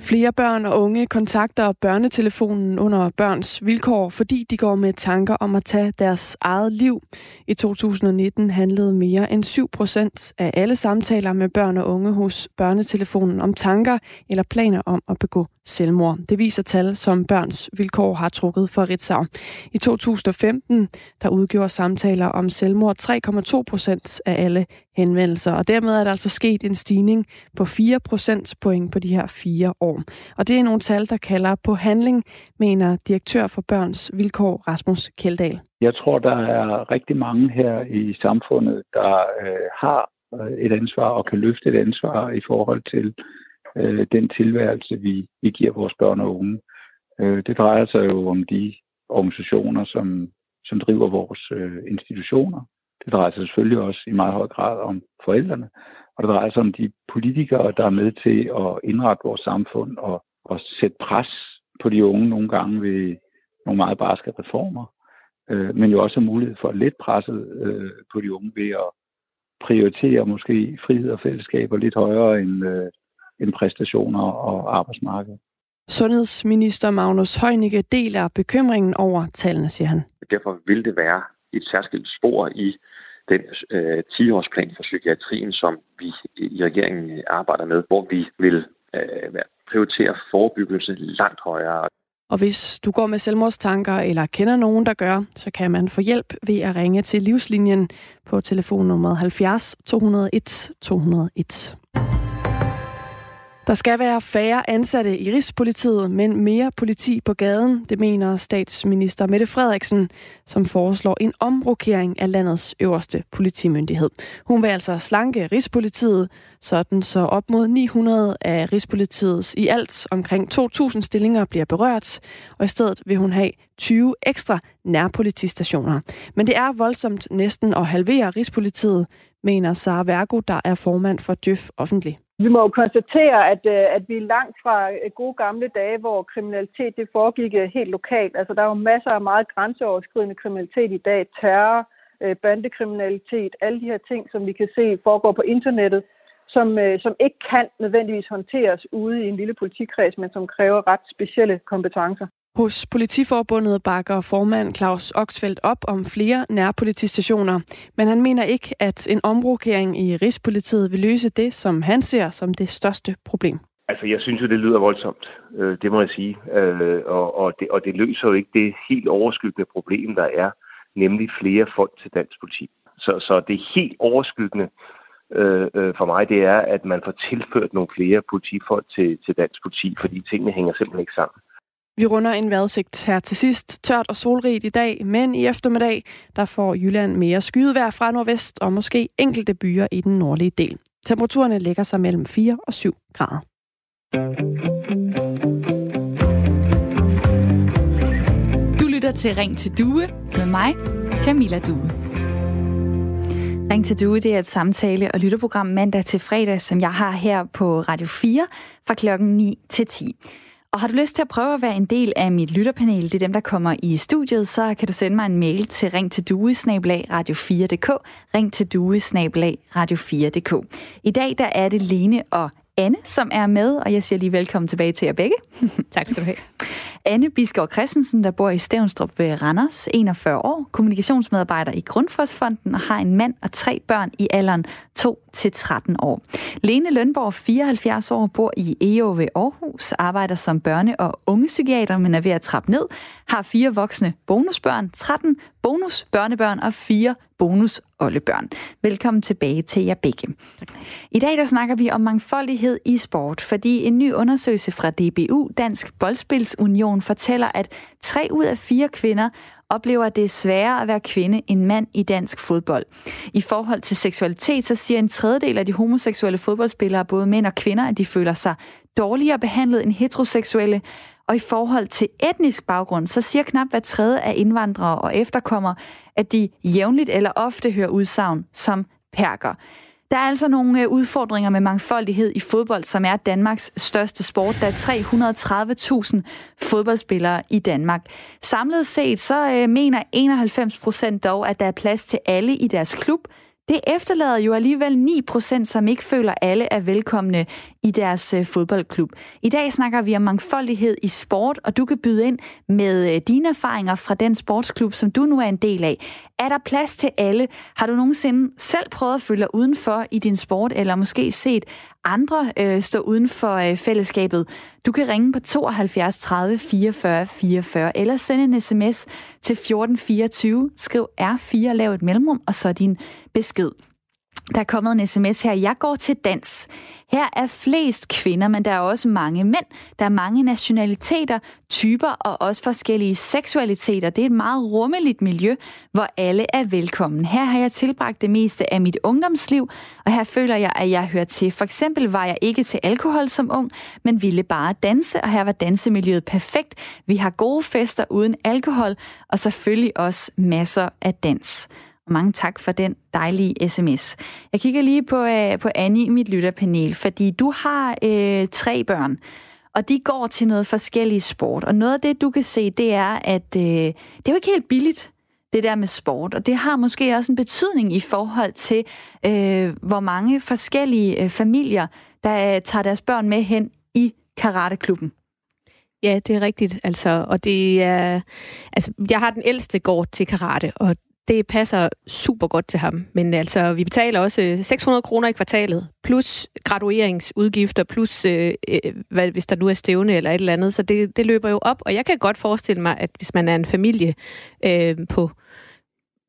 Flere børn og unge kontakter børnetelefonen under børns vilkår, fordi de går med tanker om at tage deres eget liv. I 2019 handlede mere end 7 procent af alle samtaler med børn og unge hos børnetelefonen om tanker eller planer om at begå selvmord. Det viser tal, som børns vilkår har trukket for Ritzau. I 2015 der udgjorde samtaler om selvmord 3,2 procent af alle henvendelser, og dermed er der altså sket en stigning på 4 procentpoint på de her fire år. Og det er nogle tal, der kalder på handling, mener direktør for børns vilkår Rasmus Kjeldal. Jeg tror, der er rigtig mange her i samfundet, der øh, har øh, et ansvar og kan løfte et ansvar i forhold til øh, den tilværelse, vi, vi giver vores børn og unge. Øh, det drejer sig jo om de organisationer, som, som driver vores øh, institutioner. Det drejer sig selvfølgelig også i meget høj grad om forældrene. Og det drejer sig om de politikere, der er med til at indrette vores samfund og, og sætte pres på de unge nogle gange ved nogle meget barske reformer. Øh, men jo også mulighed for at let presset øh, på de unge ved at prioritere måske frihed og fællesskaber lidt højere end, øh, end præstationer og arbejdsmarked. Sundhedsminister Magnus Heunicke deler bekymringen over tallene, siger han. Derfor vil det være et særskilt spor i den øh, 10-årsplan for psykiatrien, som vi i regeringen øh, arbejder med, hvor vi vil øh, prioritere forebyggelse langt højere. Og hvis du går med selvmordstanker eller kender nogen, der gør, så kan man få hjælp ved at ringe til livslinjen på telefonnummer 70 201 201. Der skal være færre ansatte i Rigspolitiet, men mere politi på gaden, det mener statsminister Mette Frederiksen, som foreslår en omrokering af landets øverste politimyndighed. Hun vil altså slanke Rigspolitiet, sådan så op mod 900 af Rigspolitiets i alt omkring 2.000 stillinger bliver berørt, og i stedet vil hun have 20 ekstra nærpolitistationer. Men det er voldsomt næsten at halvere Rigspolitiet, mener Sara Vergo, der er formand for Djøf Offentlig. Vi må jo konstatere, at, øh, at vi er langt fra øh, gode gamle dage, hvor kriminalitet det foregik øh, helt lokalt. Altså, der er jo masser af meget grænseoverskridende kriminalitet i dag. Terror, bandekriminalitet, alle de her ting, som vi kan se foregår på internettet, som, som ikke kan nødvendigvis håndteres ude i en lille politikreds, men som kræver ret specielle kompetencer. Hos Politiforbundet bakker formand Claus Oxfeldt op om flere nærpolitistationer, men han mener ikke, at en omrokering i Rigspolitiet vil løse det, som han ser som det største problem. Altså, jeg synes jo, det lyder voldsomt. Øh, det må jeg sige. Øh, og, og, det, og det løser jo ikke det helt overskyggende problem, der er, nemlig flere folk til dansk politi. Så, så det helt overskyggende øh, øh, for mig, det er, at man får tilført nogle flere politifolk til, til dansk politi, fordi tingene hænger simpelthen ikke sammen. Vi runder en vejrudsigt her til sidst. Tørt og solrigt i dag, men i eftermiddag, der får Jylland mere skydevejr fra nordvest og måske enkelte byer i den nordlige del. Temperaturerne ligger sig mellem 4 og 7 grader. Du lytter til Ring til Due med mig, Camilla Due. Ring til Due, det er et samtale- og lytterprogram mandag til fredag, som jeg har her på Radio 4 fra klokken 9 til 10. Og har du lyst til at prøve at være en del af mit lytterpanel, det er dem, der kommer i studiet, så kan du sende mig en mail til ring til radio4.dk, ring til radio4.dk. I dag der er det Lene og Anne, som er med, og jeg siger lige velkommen tilbage til jer begge. tak skal du have. Anne Biskov Christensen, der bor i Stævnstrup ved Randers, 41 år, kommunikationsmedarbejder i Grundforsfonden og har en mand og tre børn i alderen 2 til 13 år. Lene Lønborg, 74 år, bor i EO ved Aarhus, arbejder som børne- og ungepsykiater, men er ved at trappe ned, har fire voksne bonusbørn, 13 bonusbørnebørn og fire bonus oldebørn. Velkommen tilbage til jer begge. I dag der snakker vi om mangfoldighed i sport, fordi en ny undersøgelse fra DBU, Dansk Boldspilsunion, fortæller, at tre ud af fire kvinder oplever, at det er sværere at være kvinde end mand i dansk fodbold. I forhold til seksualitet, så siger en tredjedel af de homoseksuelle fodboldspillere, både mænd og kvinder, at de føler sig dårligere behandlet end heteroseksuelle. Og i forhold til etnisk baggrund, så siger knap hver tredje af indvandrere og efterkommere, at de jævnligt eller ofte hører udsagn som perker. Der er altså nogle øh, udfordringer med mangfoldighed i fodbold, som er Danmarks største sport. Der er 330.000 fodboldspillere i Danmark. Samlet set så øh, mener 91 procent dog, at der er plads til alle i deres klub det efterlader jo alligevel 9%, som ikke føler, alle er velkomne i deres øh, fodboldklub. I dag snakker vi om mangfoldighed i sport, og du kan byde ind med øh, dine erfaringer fra den sportsklub, som du nu er en del af. Er der plads til alle? Har du nogensinde selv prøvet at følge dig udenfor i din sport, eller måske set andre øh, stå uden for øh, fællesskabet? Du kan ringe på 72 30 44 44, eller sende en sms til 1424. Skriv R4, lav et mellemrum, og så din besked. Der er kommet en sms her. Jeg går til dans. Her er flest kvinder, men der er også mange mænd. Der er mange nationaliteter, typer og også forskellige seksualiteter. Det er et meget rummeligt miljø, hvor alle er velkommen. Her har jeg tilbragt det meste af mit ungdomsliv, og her føler jeg, at jeg hører til. For eksempel var jeg ikke til alkohol som ung, men ville bare danse, og her var dansemiljøet perfekt. Vi har gode fester uden alkohol, og selvfølgelig også masser af dans. Mange tak for den dejlige sms. Jeg kigger lige på, øh, på Annie i mit lytterpanel, fordi du har øh, tre børn, og de går til noget forskellige sport. Og noget af det, du kan se, det er, at øh, det er jo ikke helt billigt, det der med sport. Og det har måske også en betydning i forhold til, øh, hvor mange forskellige øh, familier, der øh, tager deres børn med hen i karateklubben. Ja, det er rigtigt. Altså, og det er, altså, jeg har den ældste går til karate, og det passer super godt til ham. Men altså, vi betaler også øh, 600 kroner i kvartalet, plus gradueringsudgifter, plus øh, øh, hvad, hvis der nu er stævne eller et eller andet. Så det, det løber jo op, og jeg kan godt forestille mig, at hvis man er en familie øh, på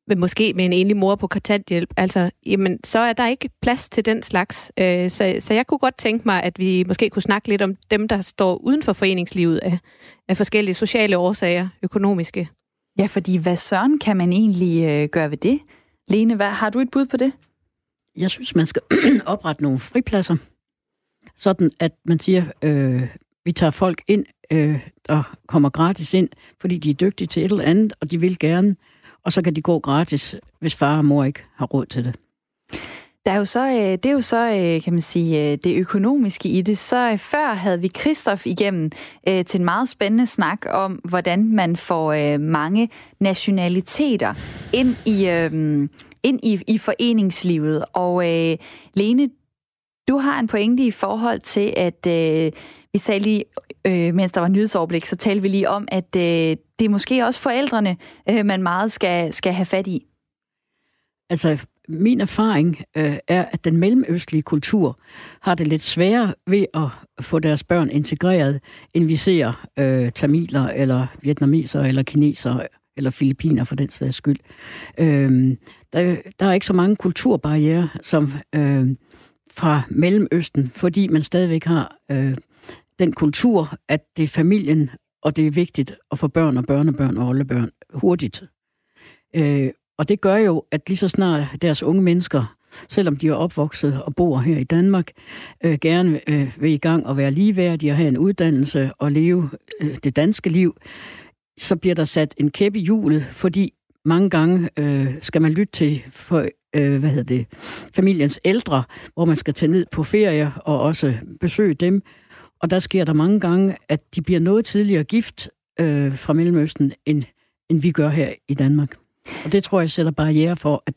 med måske med en enlig mor på kontanthjælp, altså, jamen, så er der ikke plads til den slags. Øh, så, så jeg kunne godt tænke mig, at vi måske kunne snakke lidt om dem, der står uden for foreningslivet af, af forskellige sociale årsager, økonomiske Ja, fordi hvad søren kan man egentlig øh, gøre ved det? Lene, hvad, har du et bud på det? Jeg synes, man skal oprette nogle fripladser, sådan at man siger, øh, vi tager folk ind, øh, der kommer gratis ind, fordi de er dygtige til et eller andet, og de vil gerne, og så kan de gå gratis, hvis far og mor ikke har råd til det. Der er jo så, øh, det er jo så, øh, kan man sige, øh, det økonomiske i det. Så før havde vi Kristof igennem til en meget spændende snak om, hvordan man får mange nationaliteter ind i, ind i, i foreningslivet. Og Lene, du har en pointe i forhold til, at vi sagde lige, mens der var nyhedsoverblik, så talte vi lige om, at det er måske også forældrene, man meget skal, skal have fat i. Altså, min erfaring øh, er, at den mellemøstlige kultur har det lidt sværere ved at få deres børn integreret, end vi ser øh, tamiler, eller vietnamesere, eller kinesere, eller filipiner for den sags skyld. Øh, der, der er ikke så mange kulturbarriere som øh, fra Mellemøsten, fordi man stadigvæk har øh, den kultur, at det er familien, og det er vigtigt at få børn og børnebørn og oldebørn hurtigt. Øh, og det gør jo, at lige så snart deres unge mennesker, selvom de er opvokset og bor her i Danmark, øh, gerne øh, vil i gang og være ligeværdige og have en uddannelse og leve øh, det danske liv, så bliver der sat en kæppe i hjulet, fordi mange gange øh, skal man lytte til for, øh, hvad hedder det, familiens ældre, hvor man skal tage ned på ferie og også besøge dem. Og der sker der mange gange, at de bliver noget tidligere gift øh, fra Mellemøsten, end, end vi gør her i Danmark. Og det tror jeg sætter barriere for, at,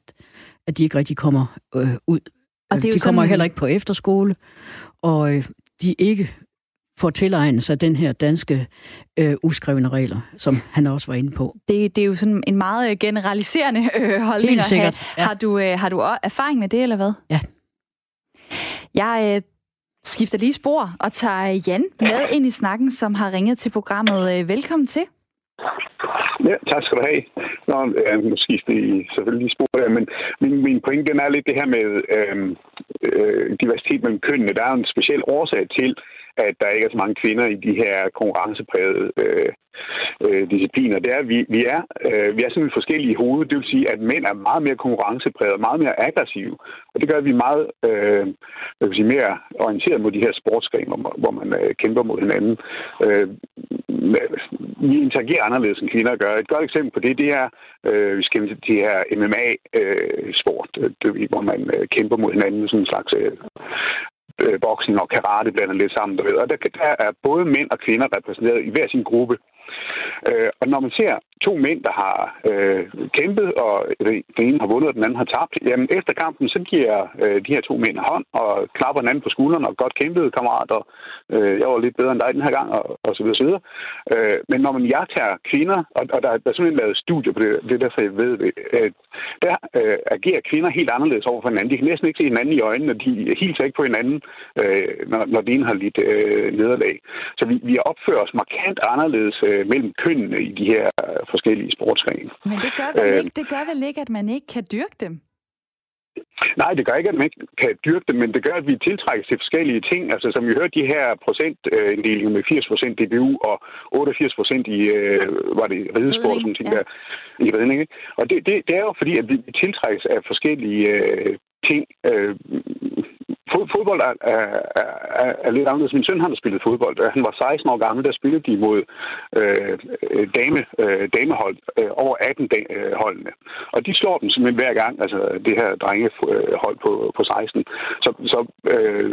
at de ikke rigtig kommer øh, ud. Og det er de kommer sådan... heller ikke på efterskole, og øh, de ikke får tilegnet sig den her danske øh, uskrevne regler, som han også var inde på. Det, det er jo sådan en meget generaliserende øh, holdning Helt sikkert, at have. Ja. Har, du, øh, har du erfaring med det, eller hvad? Ja. Jeg øh, skifter lige spor og tager Jan med ind i snakken, som har ringet til programmet. Øh, velkommen til. Ja, tak skal du have. Nå, ja, nu skifter I selvfølgelig lige spor der, men min, min pointe den er lidt det her med øh, øh, diversitet mellem kønnene. Der er en speciel årsag til, øh, at der ikke er så mange kvinder i de her konkurrenceprægede øh, øh, discipliner. Det er, at vi, vi er, øh, vi er simpelthen forskellige i hovedet. Det vil sige, at mænd er meget mere konkurrenceprægede, meget mere aggressive. Og det gør, at vi er meget øh, jeg vil sige, mere orienteret mod de her sportsgrene, hvor man øh, kæmper mod hinanden. Øh, vi interagerer anderledes, end kvinder gør. Et godt eksempel på det, det er, øh, vi skal til de her MMA-sport, øh, øh hvor man øh, kæmper mod hinanden, sådan en slags øh, øh, boksning og karate blander lidt sammen. du ved. Og der, der er både mænd og kvinder repræsenteret i hver sin gruppe. Øh, og når man ser to mænd, der har øh, kæmpet, og den ene har vundet, og den anden har tabt. Jamen, efter kampen, så giver øh, de her to mænd hånd, og klapper den anden på skulderen, og godt kæmpet, kammerater. Øh, jeg var lidt bedre end dig den her gang, og, og så videre, så videre. Øh, men når man jagter kvinder, og, og der, der er simpelthen lavet studier på det, det er derfor, jeg ved det, at der øh, agerer kvinder helt anderledes over for hinanden. De kan næsten ikke se hinanden i øjnene, og de hilser ikke på hinanden, øh, når, når den ene har lidt øh, nederlag. Så vi, vi opfører os markant anderledes øh, mellem kønnene i de her forskellige sportsgrene. Men det gør, vel øh, ikke, det gør vel ikke, at man ikke kan dyrke dem? Nej, det gør ikke, at man ikke kan dyrke dem, men det gør, at vi tiltrækkes til forskellige ting. Altså, som vi hørte, de her procentinddelinger med 80% DBU og 88 procent i, øh, var det ridesport, som tænker, ja. i redning. Ikke? Og det, det, det er jo fordi, at vi tiltrækkes af forskellige øh, ting. Øh, fodbold er, er, er, er lidt anderledes. Min søn han har spillet fodbold. Han var 16 år gammel, der spillede de mod øh, øh dame, øh, damehold øh, over 18 da, øh, holdene. Og de slår dem simpelthen hver gang, altså det her drengehold øh, på, på 16. Så, så øh,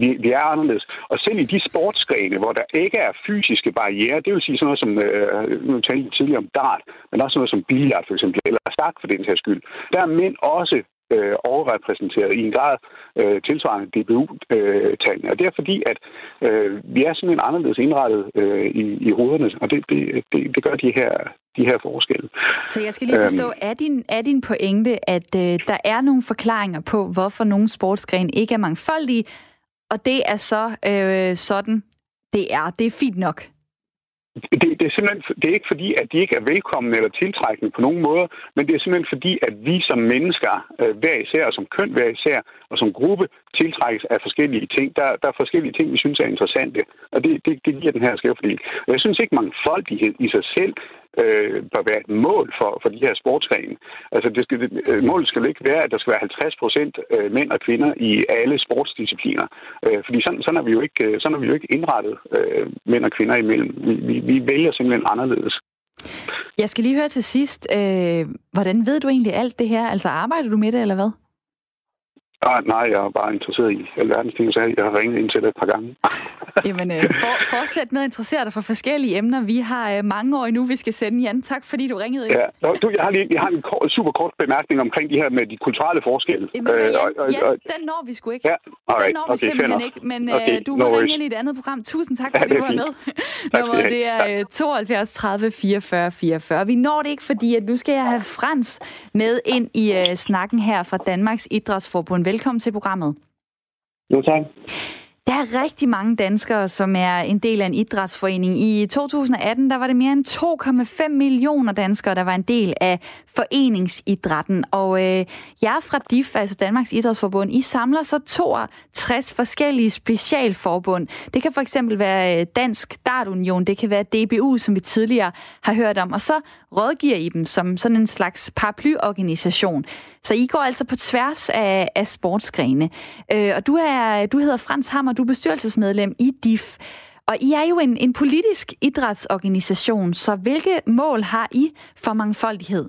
vi, vi er anderledes. Og selv i de sportsgrene, hvor der ikke er fysiske barriere, det vil sige sådan noget som, øh, nu talte tidligere om dart, men også noget som billard for eksempel, eller stak for den her skyld, der er mænd også øh, overrepræsenteret i en grad øh, tilsvarende DBU-tallene. Og det er fordi, at øh, vi er simpelthen anderledes indrettet øh, i, i hovederne, og det, det, det, det gør de her, de her forskelle. Så jeg skal lige forstå, øhm, er, din, er din pointe, at øh, der er nogle forklaringer på, hvorfor nogle sportsgrene ikke er mangfoldige, og det er så øh, sådan, det er. Det er fint nok. Det, det, er simpelthen det er ikke fordi, at de ikke er velkomne eller tiltrækkende på nogen måde, men det er simpelthen fordi, at vi som mennesker, øh, hver især, og som køn hver især, og som gruppe, tiltrækkes af forskellige ting. Der, der er forskellige ting, vi synes er interessante, og det, det, det giver den her skævfordeling. Jeg synes ikke, mangfoldighed i sig selv øh, bør være et mål for, for de her sportsgrene. Altså, det skal, øh, målet skal ikke være, at der skal være 50 procent øh, mænd og kvinder i alle sportsdiscipliner. Øh, fordi sådan, sådan, er vi jo ikke, øh, sådan er vi jo ikke indrettet øh, mænd og kvinder imellem. Vi, vi, vi vælger simpelthen anderledes. Jeg skal lige høre til sidst, øh, hvordan ved du egentlig alt det her? Altså arbejder du med det, eller hvad? Nej, nej, jeg er bare interesseret i alverdens ting, så jeg har ringet ind til det et par gange. Jamen, øh, for, fortsæt med at interessere dig for forskellige emner. Vi har øh, mange år endnu, vi skal sende. Jan, tak fordi du ringede ind. Ja, du, jeg har, lige, jeg har en kort, super kort bemærkning omkring de her med de kulturelle forskelle. Jamen, øh, Jan, og, og, Jan, den når vi sgu ikke. Ja, alright, den når vi okay, simpelthen ikke. Men øh, okay, du må no ringe ind i et andet program. Tusind tak, fordi ja, du var med. Nummer, det er 72 30 44 44. Vi når det ikke, fordi at nu skal jeg have Frans med ind i uh, snakken her fra Danmarks Idrætsforbund. Velkommen til programmet. Jo, tak. Der er rigtig mange danskere, som er en del af en idrætsforening. I 2018 der var det mere end 2,5 millioner danskere, der var en del af foreningsidrætten. Og øh, jeg fra DIF, altså Danmarks Idrætsforbund, I samler så 62 forskellige specialforbund. Det kan for eksempel være øh, Dansk Dartunion, det kan være DBU, som vi tidligere har hørt om. Og så rådgiver I dem som sådan en slags paraplyorganisation. Så I går altså på tværs af, af sportsgrene. Øh, og du, er, du hedder Frans Hammer, du er bestyrelsesmedlem i DIF. Og I er jo en, en politisk idrætsorganisation, så hvilke mål har I for mangfoldighed?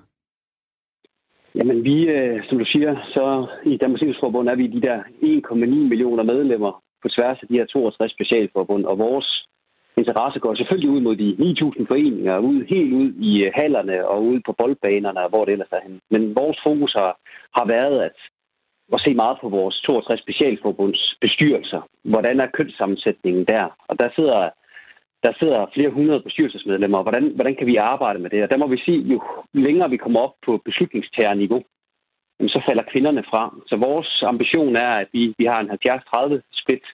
Jamen vi, øh, som du siger, så i Danmarks Idrætsforbund er vi de der 1,9 millioner medlemmer på tværs af de her 62 specialforbund, og vores interesse går selvfølgelig ud mod de 9.000 foreninger, ud, helt ud i hallerne og ud på boldbanerne, hvor det ellers er henne. Men vores fokus har, har været at, at se meget på vores 62 specialforbunds bestyrelser. Hvordan er kønssammensætningen der? Og der sidder, der sidder flere hundrede bestyrelsesmedlemmer. Hvordan, hvordan kan vi arbejde med det? Og der må vi sige, jo længere vi kommer op på beslutningstagerniveau, så falder kvinderne fra. Så vores ambition er, at vi, vi har en 70-30 split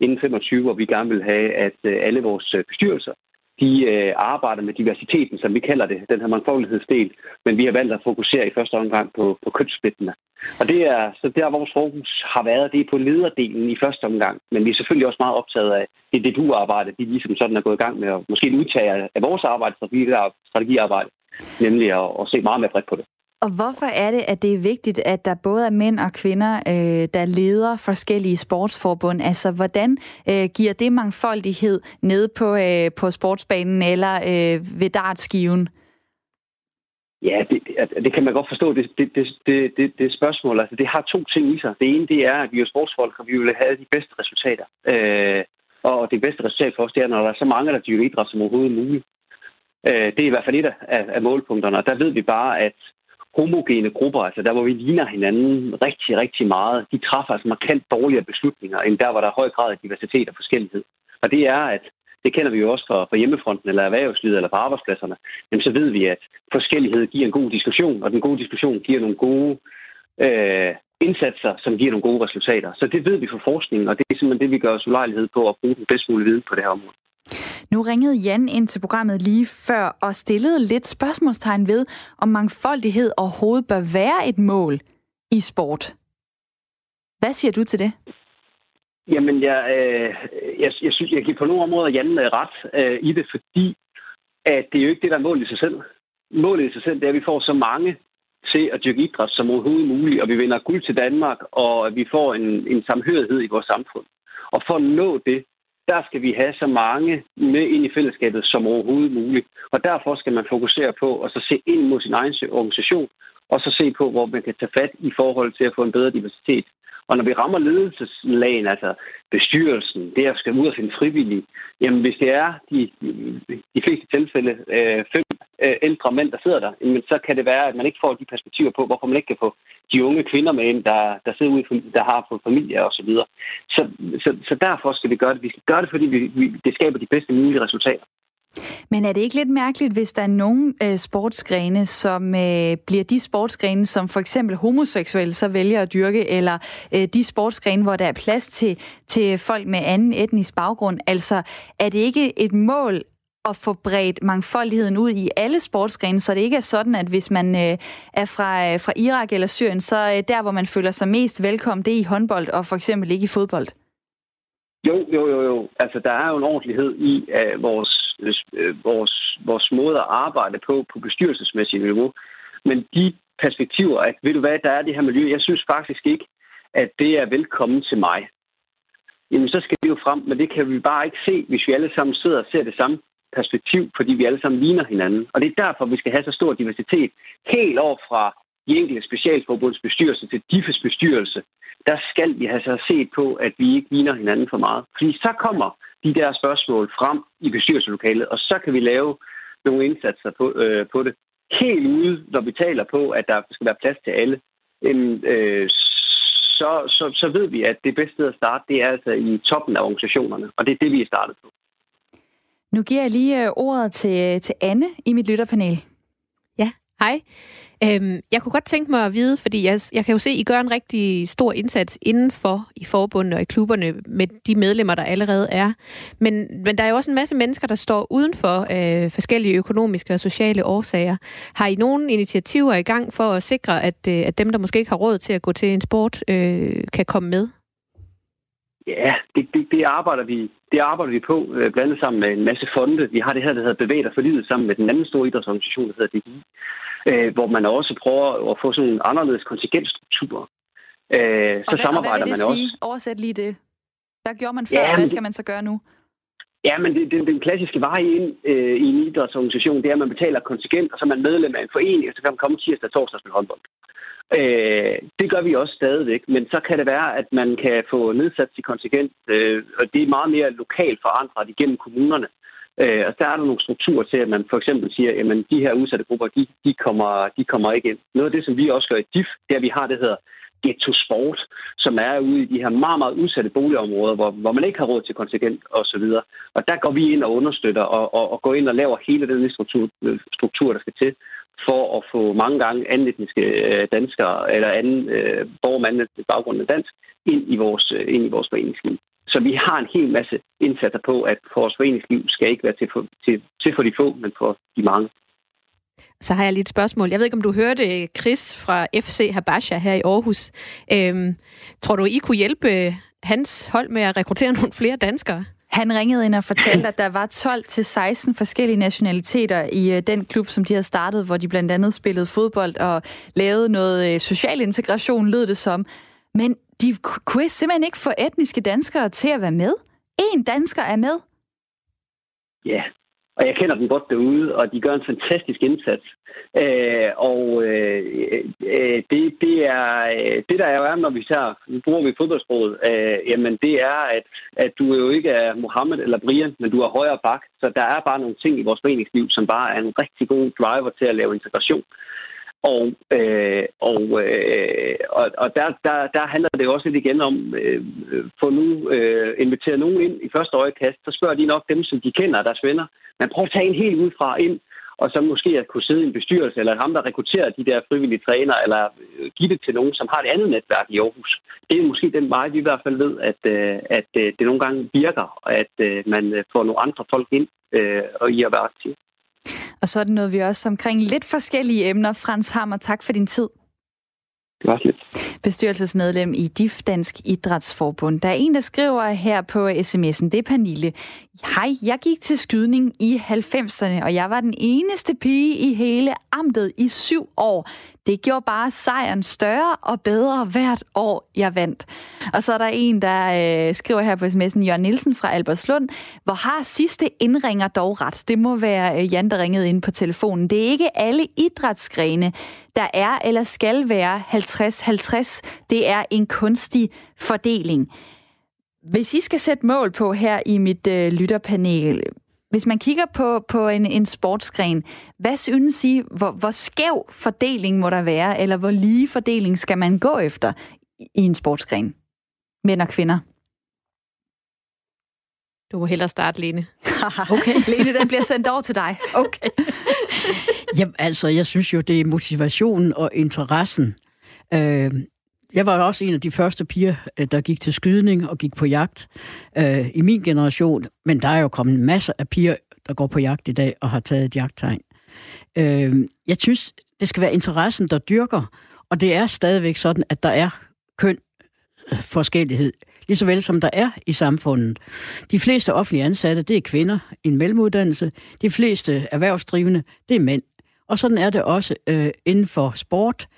inden 25, hvor vi gerne vil have, at øh, alle vores øh, bestyrelser de øh, arbejder med diversiteten, som vi kalder det, den her mangfoldighedsdel, men vi har valgt at fokusere i første omgang på, på kønssplittene. Og det er så der, vores fokus har været, det er på lederdelen i første omgang, men vi er selvfølgelig også meget optaget af det det du arbejde vi ligesom sådan er gået i gang med, og måske udtager af vores arbejde, strategiarbejde, nemlig at, at se meget mere bredt på det. Og hvorfor er det, at det er vigtigt, at der både er mænd og kvinder, øh, der leder forskellige sportsforbund? Altså, hvordan øh, giver det mangfoldighed ned på, øh, på sportsbanen eller øh, ved dartskiven? Ja, det, altså, det kan man godt forstå, det, det, det, det, det, det spørgsmål. Altså, det har to ting i sig. Det ene, det er, at vi er sportsfolk, og vi vil have de bedste resultater. Øh, og det bedste resultat for os, det er, når der er så mange, der dyrker idræt som overhovedet muligt. Øh, det er i hvert fald et af, af målpunkterne, og der ved vi bare, at homogene grupper, altså der hvor vi ligner hinanden rigtig, rigtig meget, de træffer altså markant dårligere beslutninger, end der, hvor der er høj grad af diversitet og forskellighed. Og det er, at det kender vi jo også fra, fra hjemmefronten eller erhvervslivet eller på arbejdspladserne, jamen så ved vi, at forskellighed giver en god diskussion, og den gode diskussion giver nogle gode øh, indsatser, som giver nogle gode resultater. Så det ved vi fra forskningen, og det er simpelthen det, vi gør os ulejlighed på at bruge den bedst mulige viden på det her område. Nu ringede Jan ind til programmet lige før og stillede lidt spørgsmålstegn ved, om mangfoldighed overhovedet bør være et mål i sport. Hvad siger du til det? Jamen, jeg, øh, jeg, jeg synes, jeg giver på nogle områder Jan øh, ret øh, i det, fordi at det er jo ikke det, der er målet i sig selv. Målet i sig selv, det er, at vi får så mange til at dyrke idræt som overhovedet muligt, og vi vinder guld til Danmark, og vi får en, en samhørighed i vores samfund. Og for at nå det, der skal vi have så mange med ind i fællesskabet som overhovedet muligt. Og derfor skal man fokusere på at så se ind mod sin egen organisation, og så se på, hvor man kan tage fat i forhold til at få en bedre diversitet og når vi rammer ledelseslagen, altså bestyrelsen, det at skal ud og finde frivillige, jamen hvis det er de, de fleste tilfælde øh, fem øh, ældre mænd, der sidder der, jamen, så kan det være, at man ikke får de perspektiver på, hvorfor man ikke kan få de unge kvinder med ind, der, der sidder ude, der har fået familie og så videre. Så, så, så derfor skal vi gøre det. Vi skal gøre det, fordi vi, vi, det skaber de bedste mulige resultater. Men er det ikke lidt mærkeligt, hvis der er nogle øh, sportsgrene, som øh, bliver de sportsgrene, som for eksempel homoseksuelle så vælger at dyrke, eller øh, de sportsgrene, hvor der er plads til, til folk med anden etnisk baggrund? Altså, er det ikke et mål at få bredt mangfoldigheden ud i alle sportsgrene, så det ikke er sådan, at hvis man øh, er fra, øh, fra Irak eller Syrien, så øh, der, hvor man føler sig mest velkommen, det er i håndbold, og for eksempel ikke i fodbold? Jo, jo, jo, jo. Altså, der er jo en ordentlighed i at vores Øh, vores, vores måde at arbejde på på bestyrelsesmæssigt niveau. Men de perspektiver, at ved du hvad, der er det her miljø, jeg synes faktisk ikke, at det er velkommen til mig. Jamen, så skal det jo frem, men det kan vi bare ikke se, hvis vi alle sammen sidder og ser det samme perspektiv, fordi vi alle sammen ligner hinanden. Og det er derfor, vi skal have så stor diversitet. Helt over fra de enkelte specialforbunds bestyrelse til DIFES bestyrelse, der skal vi have så set på, at vi ikke ligner hinanden for meget. Fordi så kommer de der spørgsmål frem i bestyrelseslokalet, og så kan vi lave nogle indsatser på, øh, på det. Helt ude, når vi taler på, at der skal være plads til alle, øh, så, så, så ved vi, at det bedste sted at starte, det er altså i toppen af organisationerne, og det er det, vi er startet på. Nu giver jeg lige øh, ordet til, til Anne i mit lytterpanel. Ja, hej. Øhm, jeg kunne godt tænke mig at vide, fordi jeg, jeg kan jo se, at I gør en rigtig stor indsats indenfor i forbundet og i klubberne med de medlemmer, der allerede er. Men, men der er jo også en masse mennesker, der står udenfor øh, forskellige økonomiske og sociale årsager. Har I nogle initiativer i gang for at sikre, at, øh, at dem, der måske ikke har råd til at gå til en sport, øh, kan komme med? Ja, det, det, det, arbejder vi, det arbejder vi på, øh, blandt andet sammen med en masse fonde. Vi har det her, der hedder Bevæg dig for livet, sammen med den anden store idrætsorganisation, der hedder DGI øh, hvor man også prøver at få sådan en anderledes kontingentstruktur. Øh, så og samarbejder og hvad vil det man sige? også. Oversæt lige det. Hvad gjorde man før, ja, hvad skal man så gøre nu? Ja, men det, det, den klassiske vej ind øh, i en idrætsorganisation, det er, at man betaler kontingent, og så er man medlem af en forening, og så kan man komme tirsdag og torsdag til håndbold. Øh, det gør vi også stadigvæk, men så kan det være, at man kan få nedsat sit kontingent, øh, og det er meget mere lokalt forandret igennem kommunerne. Øh, Øh, og der er der nogle strukturer til, at man for eksempel siger, at de her udsatte grupper, de, de, kommer, de kommer ikke ind. Noget af det, som vi også gør i DIF, det er, at vi har det, hedder Ghetto Sport, som er ude i de her meget, meget udsatte boligområder, hvor, hvor man ikke har råd til kontingent osv. Og, og der går vi ind og understøtter og, og, og går ind og laver hele den struktur, struktur, der skal til for at få mange gange anden etniske øh, danskere eller anden øh, borger med anden baggrund end dansk ind i vores, øh, ind i vores foreningsliv. Så vi har en hel masse indsatser på, at vores foreningsliv skal ikke være til for, til, til for de få, men for de mange. Så har jeg lige et spørgsmål. Jeg ved ikke, om du hørte Chris fra FC Habasha her i Aarhus. Øhm, tror du, I kunne hjælpe hans hold med at rekruttere nogle flere danskere? Han ringede ind og fortalte, at der var 12-16 forskellige nationaliteter i øh, den klub, som de havde startet, hvor de blandt andet spillede fodbold og lavede noget øh, social integration, lød det som. Men de kunne simpelthen ikke få etniske danskere til at være med. En dansker er med. Ja, og jeg kender dem godt derude, og de gør en fantastisk indsats. Øh, og øh, øh, det, det, er, det, der er, når vi tager, nu bruger vi fodboldsproget, øh, jamen det er, at, at du jo ikke er Mohammed eller Brian, men du er højere bak. Så der er bare nogle ting i vores foreningsliv, som bare er en rigtig god driver til at lave integration. Og, øh, og, øh, og, og der, der, der handler det også lidt igen om øh, få nu øh, invitere nogen ind i første øjekast, så spørger de nok dem, som de kender, deres venner. Men prøv at tage en helt udefra ind, og så måske at kunne sidde i en bestyrelse, eller ham, der rekrutterer de der frivillige trænere, eller øh, give det til nogen, som har et andet netværk i Aarhus. Det er måske den vej, vi i hvert fald ved, at, øh, at øh, det nogle gange virker, at man får nogle andre folk ind og i at være aktive. Og så er det noget, vi også omkring lidt forskellige emner. Frans Hammer, tak for din tid. Bestyrelsesmedlem i DIF Dansk Idrætsforbund. Der er en, der skriver her på sms'en, det er Pernille. Hej, jeg gik til skydning i 90'erne, og jeg var den eneste pige i hele amtet i syv år. Det gjorde bare sejren større og bedre hvert år, jeg vandt. Og så er der en, der øh, skriver her på sms'en, Jørgen Nielsen fra Albertslund, hvor har sidste indringer dog ret. Det må være øh, Jan, der ringede ind på telefonen. Det er ikke alle idrætsgrene, der er eller skal være 50-50. Det er en kunstig fordeling. Hvis I skal sætte mål på her i mit øh, lytterpanel, hvis man kigger på, på en, en sportsgren, hvad synes I, hvor, hvor skæv fordeling må der være, eller hvor lige fordeling skal man gå efter i en sportsgren? Mænd og kvinder. Du må hellere starte, Lene. okay. Lene, den bliver sendt over til dig. Okay. Jamen, altså, jeg synes jo, det er motivationen og interessen. Øh, jeg var også en af de første piger, øh, der gik til skydning og gik på jagt øh, i min generation. Men der er jo kommet masser af piger, der går på jagt i dag og har taget et jagttegn. Øh, jeg synes, det skal være interessen, der dyrker. Og det er stadigvæk sådan, at der er køn øh, forskellighed, lige så vel som der er i samfundet. De fleste offentlige ansatte, det er kvinder i en mellemuddannelse. De fleste erhvervsdrivende, det er mænd. Og sådan er det også øh, inden for sport.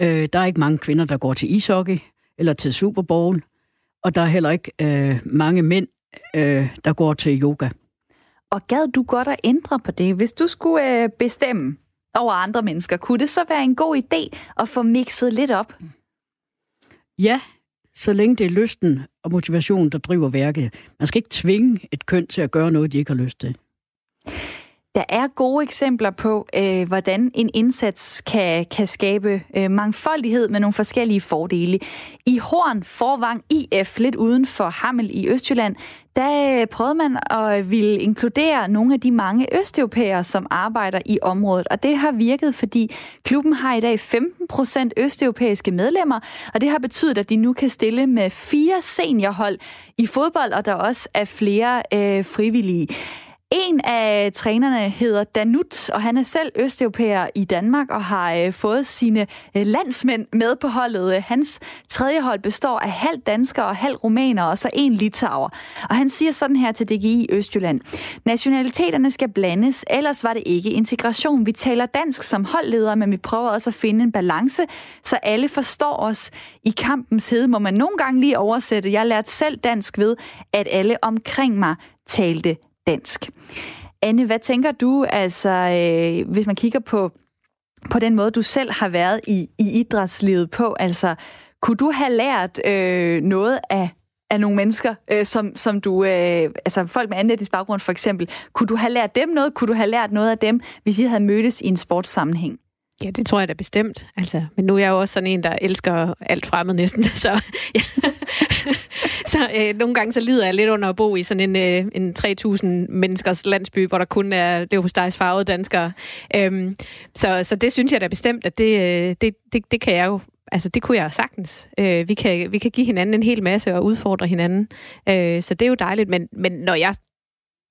Øh, der er ikke mange kvinder, der går til ishockey eller til Super Bowl. Og der er heller ikke øh, mange mænd, øh, der går til yoga. Og gad du godt at ændre på det? Hvis du skulle øh, bestemme over andre mennesker, kunne det så være en god idé at få mixet lidt op? Ja, så længe det er lysten og motivationen, der driver værket. Man skal ikke tvinge et køn til at gøre noget, de ikke har lyst til. Der er gode eksempler på, øh, hvordan en indsats kan, kan skabe øh, mangfoldighed med nogle forskellige fordele. I Horn Forvang IF, lidt uden for Hammel i Østjylland, der øh, prøvede man at ville inkludere nogle af de mange østeuropæere, som arbejder i området. Og det har virket, fordi klubben har i dag 15 procent østeuropæiske medlemmer, og det har betydet, at de nu kan stille med fire seniorhold i fodbold, og der også er flere øh, frivillige. En af trænerne hedder Danut, og han er selv østeuropæer i Danmark og har øh, fået sine øh, landsmænd med på holdet. Øh, hans tredje hold består af halv danskere og halv rumæner og så en litauer. Og han siger sådan her til DGI Østjylland. Nationaliteterne skal blandes, ellers var det ikke integration. Vi taler dansk som holdleder, men vi prøver også at finde en balance, så alle forstår os. I kampens hede må man nogle gange lige oversætte. Jeg lærte selv dansk ved, at alle omkring mig talte dansk. Anne, hvad tænker du, altså, øh, hvis man kigger på, på den måde, du selv har været i, i idrætslivet på? Altså, kunne du have lært øh, noget af, af nogle mennesker, øh, som, som du, øh, altså folk med anden etnisk baggrund for eksempel, kunne du have lært dem noget? Kunne du have lært noget af dem, hvis I havde mødtes i en sportssammenhæng? Ja, det tror jeg da bestemt. Altså, men nu er jeg jo også sådan en, der elsker alt fremmed næsten, så, ja så øh, nogle gange så lider jeg lidt under at bo i sådan en, øh, en 3.000 menneskers landsby, hvor der kun er det er hos dig farvede danskere. Øhm, så, så det synes jeg da bestemt, at det, øh, det, det, det kan jeg jo Altså, det kunne jeg sagtens. Øh, vi, kan, vi kan give hinanden en hel masse og udfordre hinanden. Øh, så det er jo dejligt. Men, men når jeg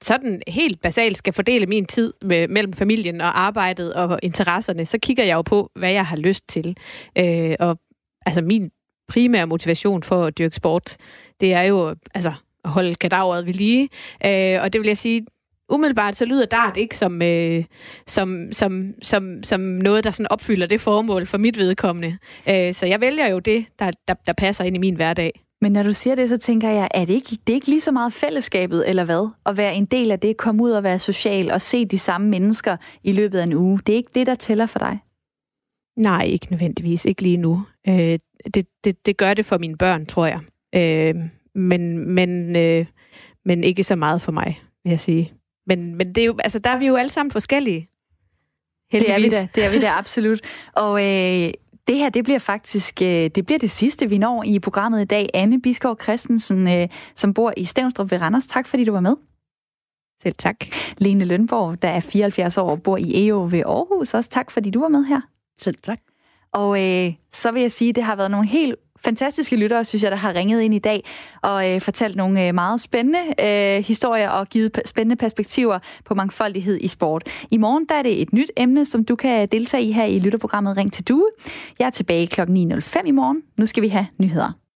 sådan helt basalt skal fordele min tid med, mellem familien og arbejdet og interesserne, så kigger jeg jo på, hvad jeg har lyst til. Øh, og altså min primære motivation for at dyrke sport, det er jo altså, at holde kadaveret ved lige. Øh, og det vil jeg sige, umiddelbart så lyder dart ikke som, øh, som, som, som, som noget, der sådan opfylder det formål for mit vedkommende. Øh, så jeg vælger jo det, der, der, der passer ind i min hverdag. Men når du siger det, så tænker jeg, er det ikke, det er ikke lige så meget fællesskabet, eller hvad? At være en del af det, komme ud og være social og se de samme mennesker i løbet af en uge. Det er ikke det, der tæller for dig? Nej, ikke nødvendigvis. Ikke lige nu. Øh, det, det, det gør det for mine børn, tror jeg. Øh, men, men, øh, men ikke så meget for mig, vil jeg sige. Men, men det er jo, altså, der er vi jo alle sammen forskellige. Heldigvis. Det er vi da, det er vi da absolut. Og øh, det her, det bliver faktisk øh, det, bliver det sidste, vi når i programmet i dag. Anne Biskov Christensen, øh, som bor i Stenstrup ved Randers. Tak, fordi du var med. Selv tak. Lene Lønborg, der er 74 år og bor i EO ved Aarhus. Også tak, fordi du var med her. Selv tak. Og øh, så vil jeg sige, at det har været nogle helt fantastiske lyttere, synes jeg, der har ringet ind i dag og øh, fortalt nogle øh, meget spændende øh, historier og givet spændende perspektiver på mangfoldighed i sport. I morgen der er det et nyt emne, som du kan deltage i her i lytterprogrammet Ring til Due. Jeg er tilbage kl. 9.05 i morgen. Nu skal vi have nyheder.